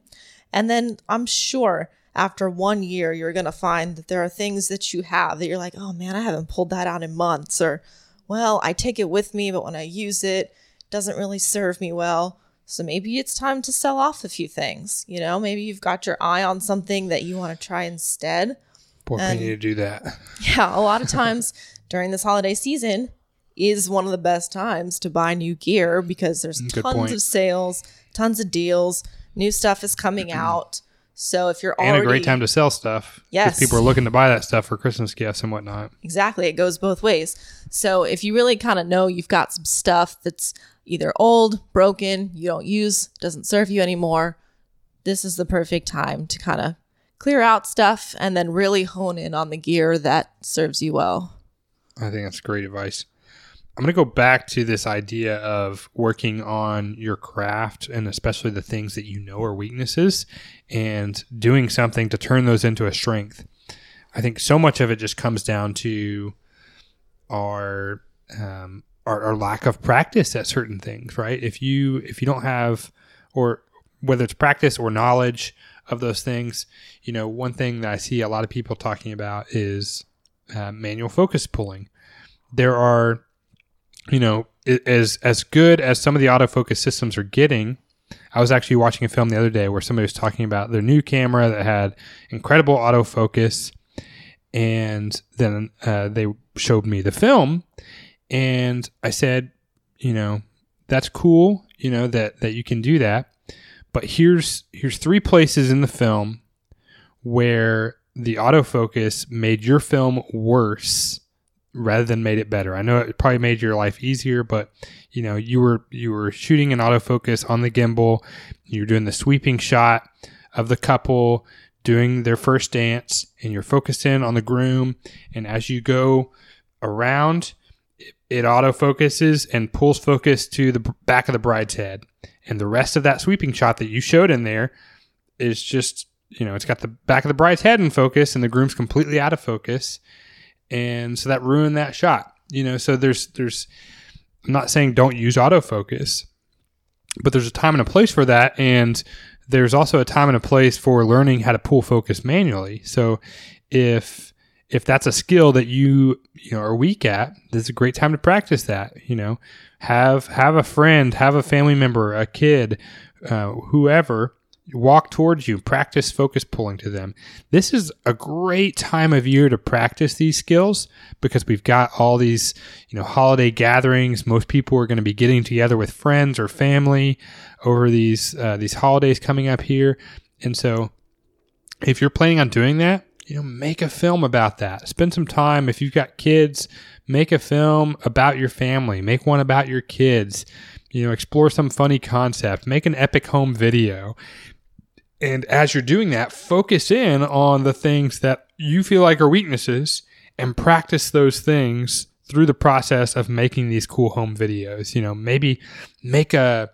And then I'm sure after one year, you're going to find that there are things that you have that you're like, oh man, I haven't pulled that out in months. Or, well, I take it with me, but when I use it, it doesn't really serve me well. So maybe it's time to sell off a few things. You know, maybe you've got your eye on something that you want to try instead. Poor and, need to do that. [LAUGHS] Yeah, a lot of times during this holiday season is one of the best times to buy new gear because there's Good tons point. of sales, tons of deals, new stuff is coming mm-hmm. out. So if you're already and a great time to sell stuff, yes, people are looking to buy that stuff for Christmas gifts and whatnot. Exactly, it goes both ways. So if you really kind of know you've got some stuff that's either old, broken, you don't use, doesn't serve you anymore, this is the perfect time to kind of clear out stuff and then really hone in on the gear that serves you well. I think that's great advice. I'm going to go back to this idea of working on your craft and especially the things that you know are weaknesses and doing something to turn those into a strength. I think so much of it just comes down to our um, our, lack of practice at certain things, right? If you if you don't have or whether it's practice or knowledge of those things, you know, one thing that I see a lot of people talking about is uh, manual focus pulling. There are, you know, as as good as some of the autofocus systems are getting. I was actually watching a film the other day where somebody was talking about their new camera that had incredible autofocus, and then uh, they showed me the film, and I said, you know, that's cool, you know, that that you can do that. But here's here's three places in the film where the autofocus made your film worse rather than made it better. I know it probably made your life easier, but you know, you were you were shooting an autofocus on the gimbal, you're doing the sweeping shot of the couple doing their first dance and you're focused in on the groom and as you go around it autofocuses and pulls focus to the back of the bride's head. And the rest of that sweeping shot that you showed in there is just, you know, it's got the back of the bride's head in focus and the groom's completely out of focus. And so that ruined that shot. You know, so there's there's I'm not saying don't use autofocus, but there's a time and a place for that and there's also a time and a place for learning how to pull focus manually. So if if that's a skill that you you know are weak at, this is a great time to practice that. You know, have have a friend, have a family member, a kid, uh, whoever walk towards you, practice focus pulling to them. This is a great time of year to practice these skills because we've got all these, you know, holiday gatherings. Most people are going to be getting together with friends or family over these uh, these holidays coming up here, and so if you're planning on doing that, you know, make a film about that. Spend some time if you've got kids, make a film about your family, make one about your kids. You know, explore some funny concept, make an epic home video. And as you're doing that, focus in on the things that you feel like are weaknesses and practice those things through the process of making these cool home videos. You know, maybe make a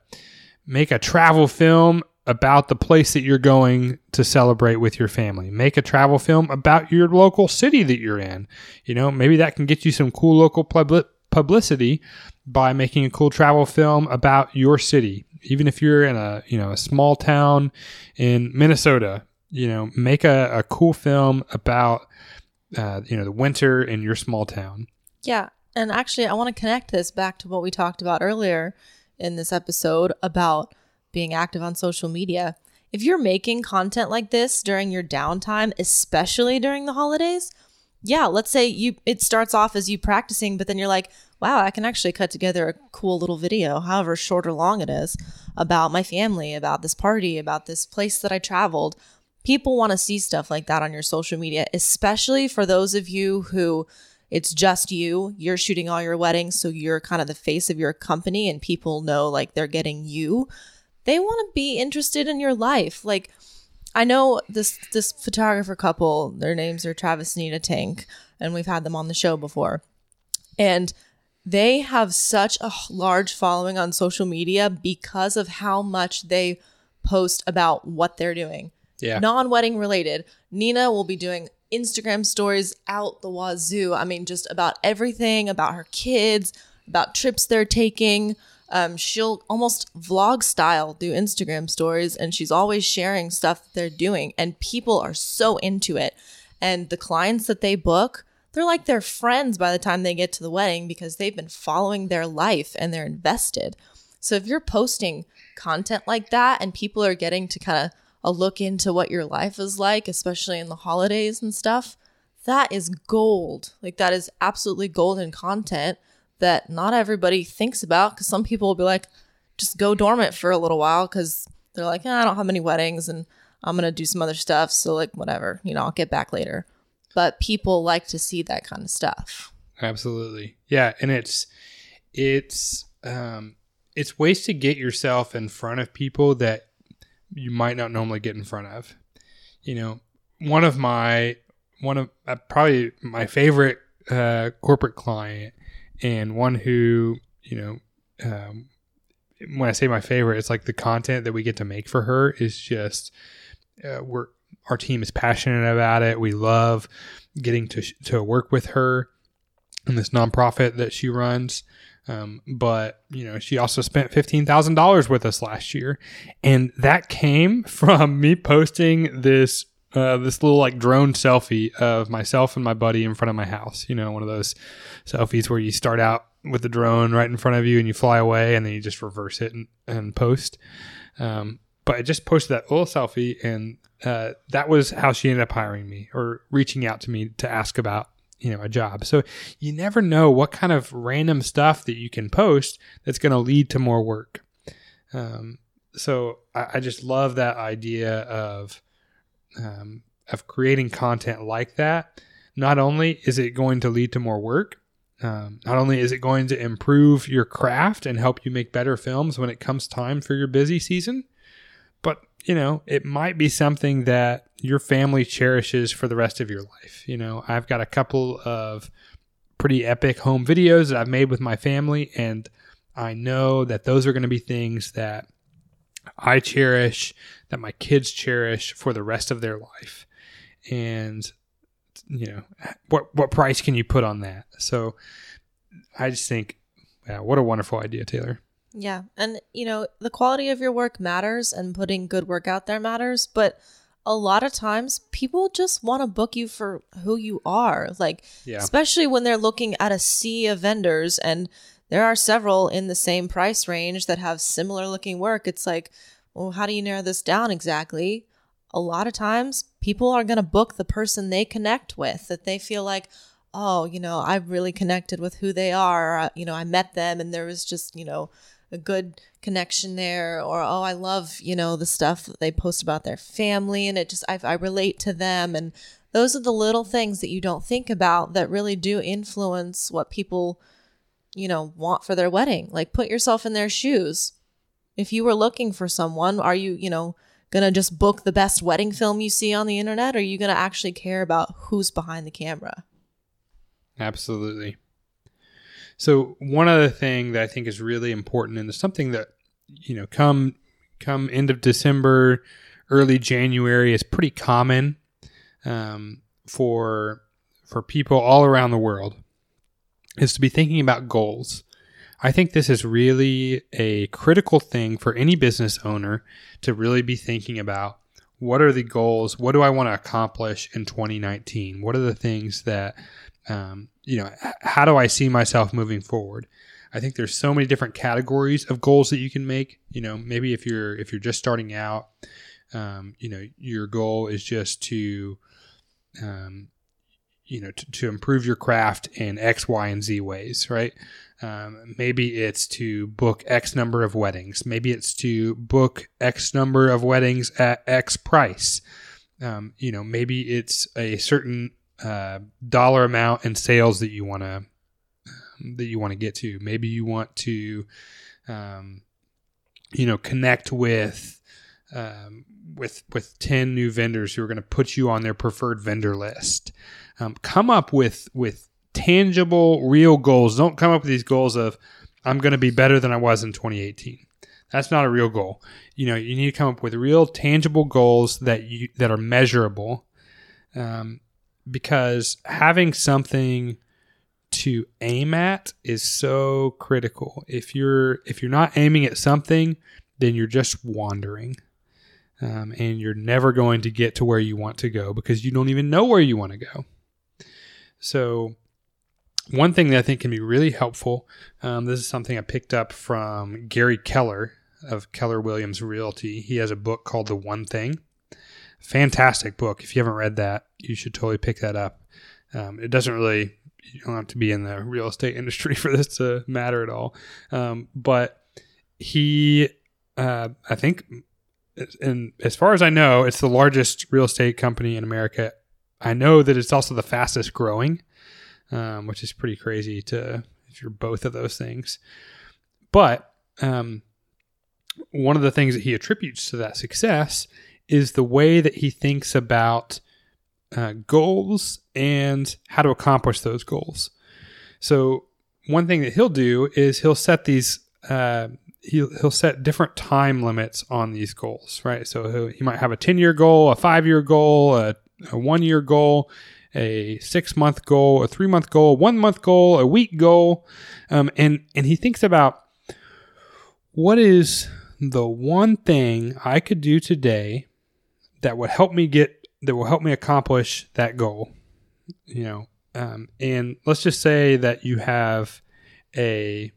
make a travel film about the place that you're going to celebrate with your family. Make a travel film about your local city that you're in. You know, maybe that can get you some cool local public publicity by making a cool travel film about your city. Even if you're in a, you know, a small town in Minnesota, you know, make a, a cool film about uh, you know, the winter in your small town. Yeah. And actually, I want to connect this back to what we talked about earlier in this episode about being active on social media. If you're making content like this during your downtime, especially during the holidays, yeah, let's say you it starts off as you practicing, but then you're like, wow, I can actually cut together a cool little video, however short or long it is, about my family, about this party, about this place that I traveled. People want to see stuff like that on your social media, especially for those of you who it's just you. You're shooting all your weddings, so you're kind of the face of your company, and people know like they're getting you. They want to be interested in your life. Like, I know this this photographer couple. Their names are Travis and Nina Tank, and we've had them on the show before. And they have such a large following on social media because of how much they post about what they're doing. Yeah. Non wedding related. Nina will be doing Instagram stories out the wazoo. I mean, just about everything about her kids, about trips they're taking. Um, she'll almost vlog style do Instagram stories, and she's always sharing stuff they're doing. And people are so into it. And the clients that they book, they're like their friends by the time they get to the wedding because they've been following their life and they're invested. So if you're posting content like that and people are getting to kind of a look into what your life is like, especially in the holidays and stuff, that is gold. Like that is absolutely golden content that not everybody thinks about because some people will be like, just go dormant for a little while because they're like, eh, I don't have many weddings and I'm going to do some other stuff. So, like, whatever, you know, I'll get back later. But people like to see that kind of stuff. Absolutely. Yeah. And it's, it's, um, it's ways to get yourself in front of people that you might not normally get in front of. You know, one of my one of uh, probably my favorite uh, corporate client, and one who you know, um, when I say my favorite, it's like the content that we get to make for her is just uh, we're our team is passionate about it. We love getting to to work with her in this nonprofit that she runs. Um, but you know, she also spent fifteen thousand dollars with us last year, and that came [LAUGHS] from me posting this uh, this little like drone selfie of myself and my buddy in front of my house. You know, one of those selfies where you start out with the drone right in front of you and you fly away, and then you just reverse it and, and post. Um, but I just posted that little selfie, and uh, that was how she ended up hiring me or reaching out to me to ask about you know a job so you never know what kind of random stuff that you can post that's going to lead to more work um, so I, I, just love that idea of um, of creating content like that not only is it going to lead to more work um, not only is it going to improve your craft and help you make better films when it comes time for your busy season but you know, it might be something that your family cherishes for the rest of your life. You know, I've got a couple of pretty epic home videos that I've made with my family, and I know that those are going to be things that I cherish, that my kids cherish for the rest of their life. And you know, what what price can you put on that? So I just think, yeah, what a wonderful idea, Taylor. Yeah. And, you know, the quality of your work matters and putting good work out there matters. But a lot of times people just want to book you for who you are. Like, yeah. especially when they're looking at a sea of vendors and there are several in the same price range that have similar looking work. It's like, well, how do you narrow this down exactly? A lot of times people are going to book the person they connect with that they feel like, oh, you know, I've really connected with who they are. Uh, you know, I met them and there was just, you know, a good connection there or oh i love you know the stuff that they post about their family and it just I, I relate to them and those are the little things that you don't think about that really do influence what people, you know, want for their wedding. Like put yourself in their shoes. If you were looking for someone, are you, you know, going to just book the best wedding film you see on the internet? Or are you going to actually care about who's behind the camera? Absolutely. So one other thing that I think is really important and it's something that, you know, come come end of December, early January is pretty common um, for for people all around the world is to be thinking about goals. I think this is really a critical thing for any business owner to really be thinking about. What are the goals? What do I want to accomplish in 2019? What are the things that, um, you know, how do I see myself moving forward? I think there's so many different categories of goals that you can make. You know, maybe if you're if you're just starting out, um, you know, your goal is just to um, you know, to, to, improve your craft in X, Y, and Z ways, right? Um, maybe it's to book X number of weddings. Maybe it's to book X number of weddings at X price. Um, you know, maybe it's a certain uh, dollar amount in sales that you want to um, that you want to get to. Maybe you want to, um, you know, connect with um, with with 10 new vendors who are going to put you on their preferred vendor list um, come up with with tangible real goals. Don't come up with these goals of i'm going to be better than i was in 2018 that's not a real goal. You know you need to come up with real tangible goals that you that are measurable um, because having something to aim at is so critical. If you're if you're not aiming at something then you're just wandering um, and you're never going to get to where you want to go because you don't even know where you want to go. So, one thing that I think can be really helpful um, this is something I picked up from Gary Keller of Keller Williams Realty. He has a book called The One Thing. Fantastic book. If you haven't read that, you should totally pick that up. Um, it doesn't really, you don't have to be in the real estate [LAUGHS] industry for this to matter at all. Um, but he, uh, I think, and as far as I know, it's the largest real estate company in America. I know that it's also the fastest growing, um, which is pretty crazy to if you're both of those things. But um, one of the things that he attributes to that success is the way that he thinks about uh, goals and how to accomplish those goals. So one thing that he'll do is he'll set these uh, he'll, he'll set different time limits on these goals, right? So he might have a 10 year goal, a five year goal, a, a one year goal, a six month goal, a three month goal, one month goal, a week goal. Um, and, and he thinks about what is the one thing I could do today that would help me get, that will help me accomplish that goal, you know? Um, and let's just say that you have a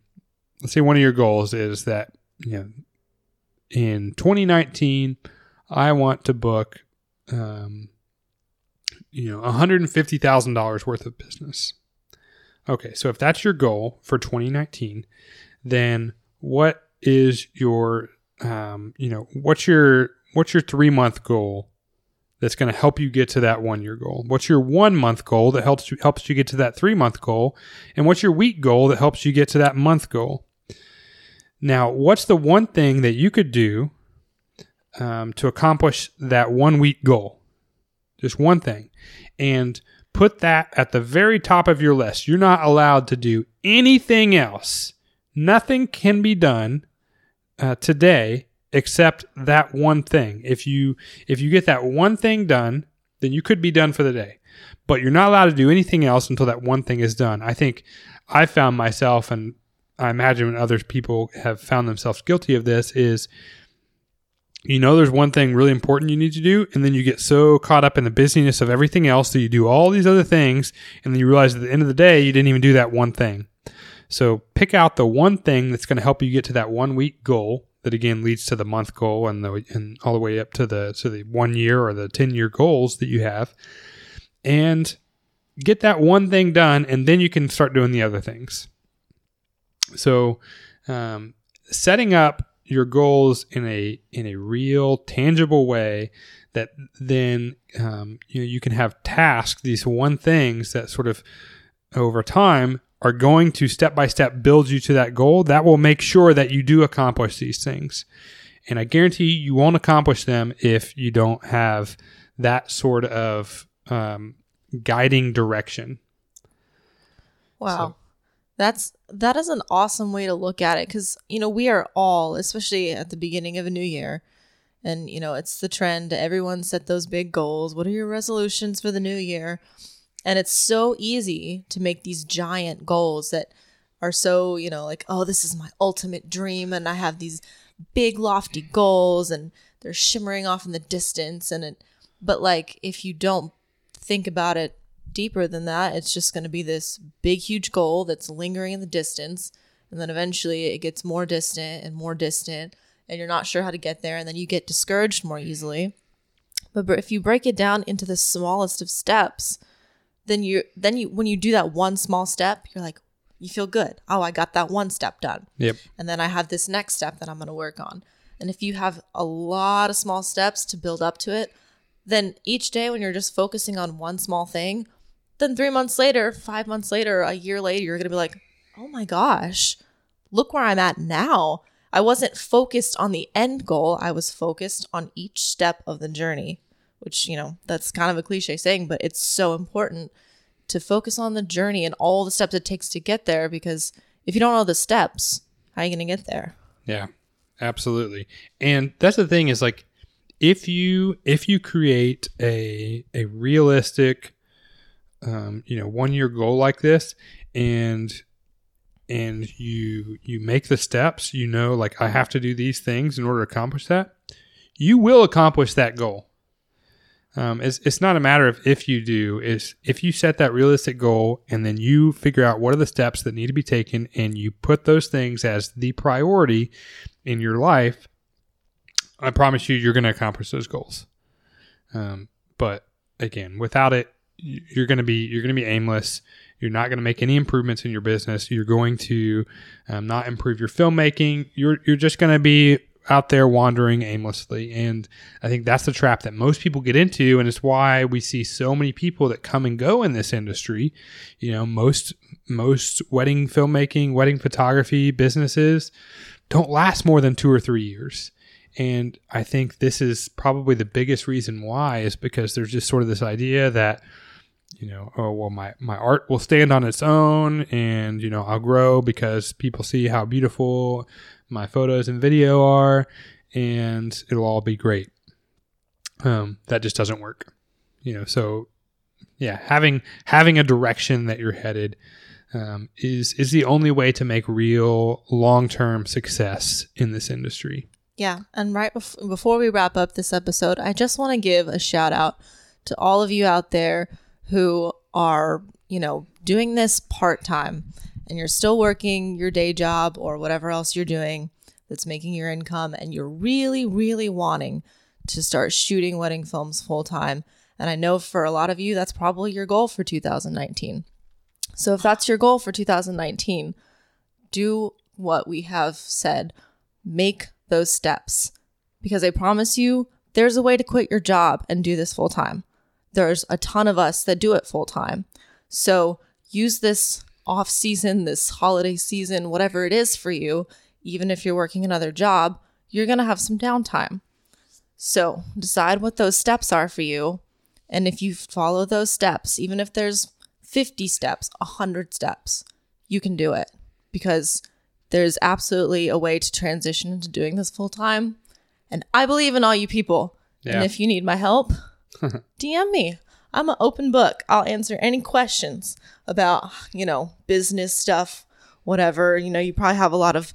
let's say one of your goals is that you know in 2019 I want to book um, you know $150,000 worth of business. Okay, so if that's your goal for 2019, then what is your um, you know what's your what's your three month goal that's going to help you get to that one year goal? What's your one month goal that helps you helps you get to that three month goal? And what's your week goal that helps you get to that month goal? Now, what's the one thing that you could do um, to accomplish that one week goal? Just one thing. And put that at the very top of your list. You're not allowed to do anything else. Nothing can be done uh, today except that one thing. If you if you get that one thing done, then you could be done for the day. But you're not allowed to do anything else until that one thing is done. I think I found myself and I imagine other people have found themselves guilty of this is you know there's one thing really important you need to do and then you get so caught up in the busyness of everything else that you do all these other things and then you realize at the end of the day you didn't even do that one thing. So pick out the one thing that's going to help you get to that one week goal that again leads to the month goal and the and all the way up to the to the one year or the 10 year goals that you have and get that one thing done and then you can start doing the other things. So, um, setting up your goals in a in a real tangible way that then um, you know you can have tasks these one things that sort of over time are going to step by step build you to that goal that will make sure that you do accomplish these things and i guarantee you you won't accomplish them if you don't have that sort of um, guiding direction Wow. So- That's that is an awesome way to look at it cuz you know we are all especially at the beginning of a new year and you know it's the trend everyone set those big goals what are your resolutions for the new year? And it's so easy to make these giant goals that are so you know like oh this is my ultimate dream and I have these big lofty goals and they're shimmering off in the distance and it but like if you don't think about it deeper than that, it's just going to be this big, huge goal that's lingering in the distance. And then eventually it gets more distant and more distant, and you're not sure how to get there. And then you get discouraged more mm-hmm. easily. But if you break it down into the smallest of steps, then you then you when you do that one small step, you're like you feel good. Oh, I got that one step done. yep And then I have this next step that I'm going to work on. And if you have a lot of small steps to build up to it, then each day when you're just focusing on one small thing, then three months later, five months later, a year later, you're going to be like, oh my gosh, look where I'm at now. I wasn't focused on the end goal, I was focused on each step of the journey, which, you know, that's kind of a cliche saying, but it's so important to focus on the journey and all the steps it takes to get there because if you don't know the steps, how are you going to get there? Yeah, absolutely. And that's the thing is like if you if you create a a realistic um, you know one year goal like this and and you you make the steps you know like i have to do these things in order to accomplish that you will accomplish that goal. Um, it's, it's not a matter of if you do is if you set that realistic goal and then you figure out what are the steps that need to be taken and you put those things as the priority in your life i promise you you're going to accomplish those goals. Um, but again without it you're going to be you're going to be aimless. You're not going to make any improvements in your business. You're going to um, not improve your filmmaking. You're you're just going to be out there wandering aimlessly. And i think that's the trap that most people get into and it's why we see so many people that come and go in this industry. You know most most wedding filmmaking wedding photography businesses don't last more than two or three years. And I think this is probably the biggest reason why is because there's just sort of this idea that, you know, oh, well, my, my art will stand on its own and, you know, I'll grow because people see how beautiful my photos and video are and it'll all be great. Um, that just doesn't work, you know, so yeah, having, having a direction that you're headed, um, is, is the only way to make real long-term success in this industry. Yeah, and right bef- before we wrap up this episode, I just want to give a shout out to all of you out there who are, you know, doing this part time and you're still working your day job or whatever else you're doing that's making your income and you're really really wanting to start shooting wedding films full time. And I know for a lot of you that's probably your goal for 2019. So if that's your goal for 2019, do what we have said. Make those steps because I promise you there's a way to quit your job and do this full time. There's a ton of us that do it full time. So use this off season, this holiday season, whatever it is for you, even if you're working another job, you're going to have some downtime. So decide what those steps are for you. And if you follow those steps, even if there's 50 steps, 100 steps, you can do it because there's absolutely a way to transition into doing this full time. And I believe in all you people. Yeah. And if you need my help, [LAUGHS] DM me. I'm an open book. I'll answer any questions about, you know, business stuff, whatever. You know, you probably have a lot of,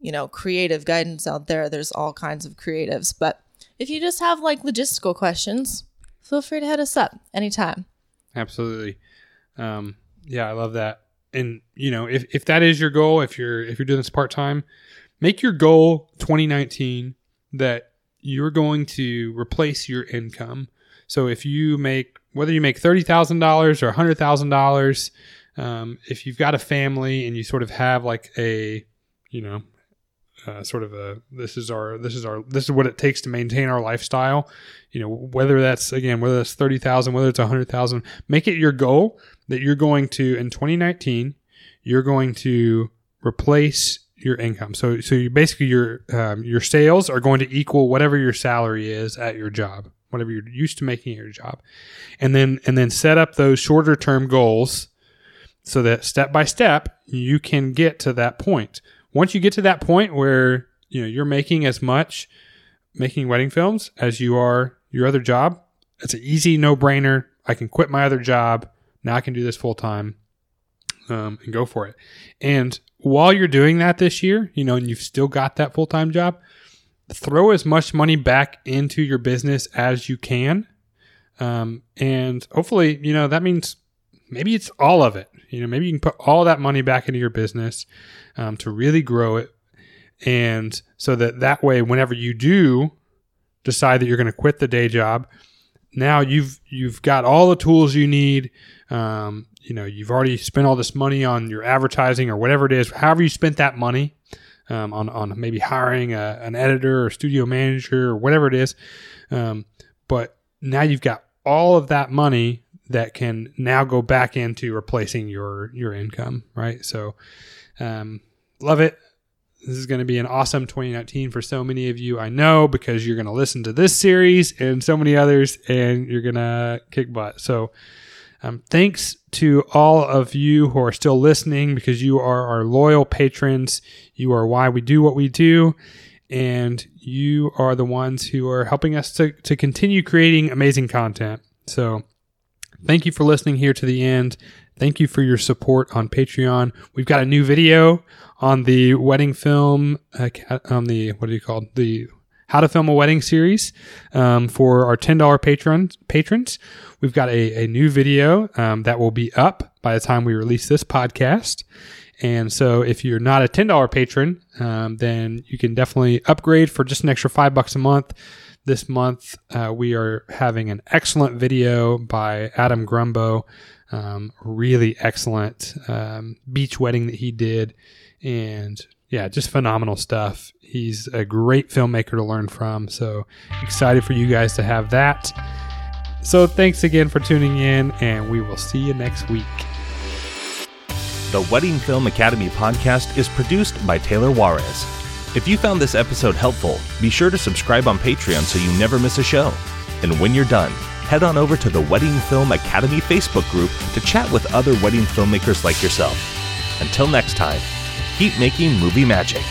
you know, creative guidance out there. There's all kinds of creatives. But if you just have like logistical questions, feel free to hit us up anytime. Absolutely. Um, yeah, I love that. And you know, if, if that is your goal, if you're if you're doing this part time, make your goal 2019 that you're going to replace your income. So if you make whether you make thirty thousand dollars or a hundred thousand dollars, um, if you've got a family and you sort of have like a you know uh, sort of a this is our this is our this is what it takes to maintain our lifestyle. You know, whether that's again whether that's thirty thousand, whether it's a hundred thousand, make it your goal that you're going to in 2019 you're going to replace your income. So so you basically your um, your sales are going to equal whatever your salary is at your job, whatever you're used to making at your job, and then and then set up those shorter term goals so that step by step you can get to that point. Once you get to that point where you know you're making as much making wedding films as you are your other job, it's an easy no brainer. I can quit my other job. Now I can do this full time um, and go for it. And while you're doing that this year, you know, and you've still got that full time job, throw as much money back into your business as you can. Um, and hopefully, you know, that means maybe it's all of it. You know, maybe you can put all that money back into your business um, to really grow it. And so that that way, whenever you do decide that you're going to quit the day job, now you've you've got all the tools you need. Um, you know, you've already spent all this money on your advertising or whatever it is. However, you spent that money um, on on maybe hiring a, an editor or studio manager or whatever it is. Um, but now you've got all of that money that can now go back into replacing your your income, right? So, um, love it. This is going to be an awesome 2019 for so many of you. I know because you're going to listen to this series and so many others, and you're going to kick butt. So, um, thanks to all of you who are still listening because you are our loyal patrons. You are why we do what we do, and you are the ones who are helping us to, to continue creating amazing content. So, thank you for listening here to the end. Thank you for your support on Patreon. We've got a new video on the wedding film, uh, on the, what do you call it? The how to film a wedding series um, for our $10 patrons. patrons. We've got a, a new video um, that will be up by the time we release this podcast. And so if you're not a $10 patron, um, then you can definitely upgrade for just an extra five bucks a month. This month, uh, we are having an excellent video by Adam Grumbo. Um, really excellent um, beach wedding that he did. And yeah, just phenomenal stuff. He's a great filmmaker to learn from. So excited for you guys to have that. So thanks again for tuning in, and we will see you next week. The Wedding Film Academy podcast is produced by Taylor Juarez. If you found this episode helpful, be sure to subscribe on Patreon so you never miss a show. And when you're done, head on over to the Wedding Film Academy Facebook group to chat with other wedding filmmakers like yourself. Until next time, keep making movie magic.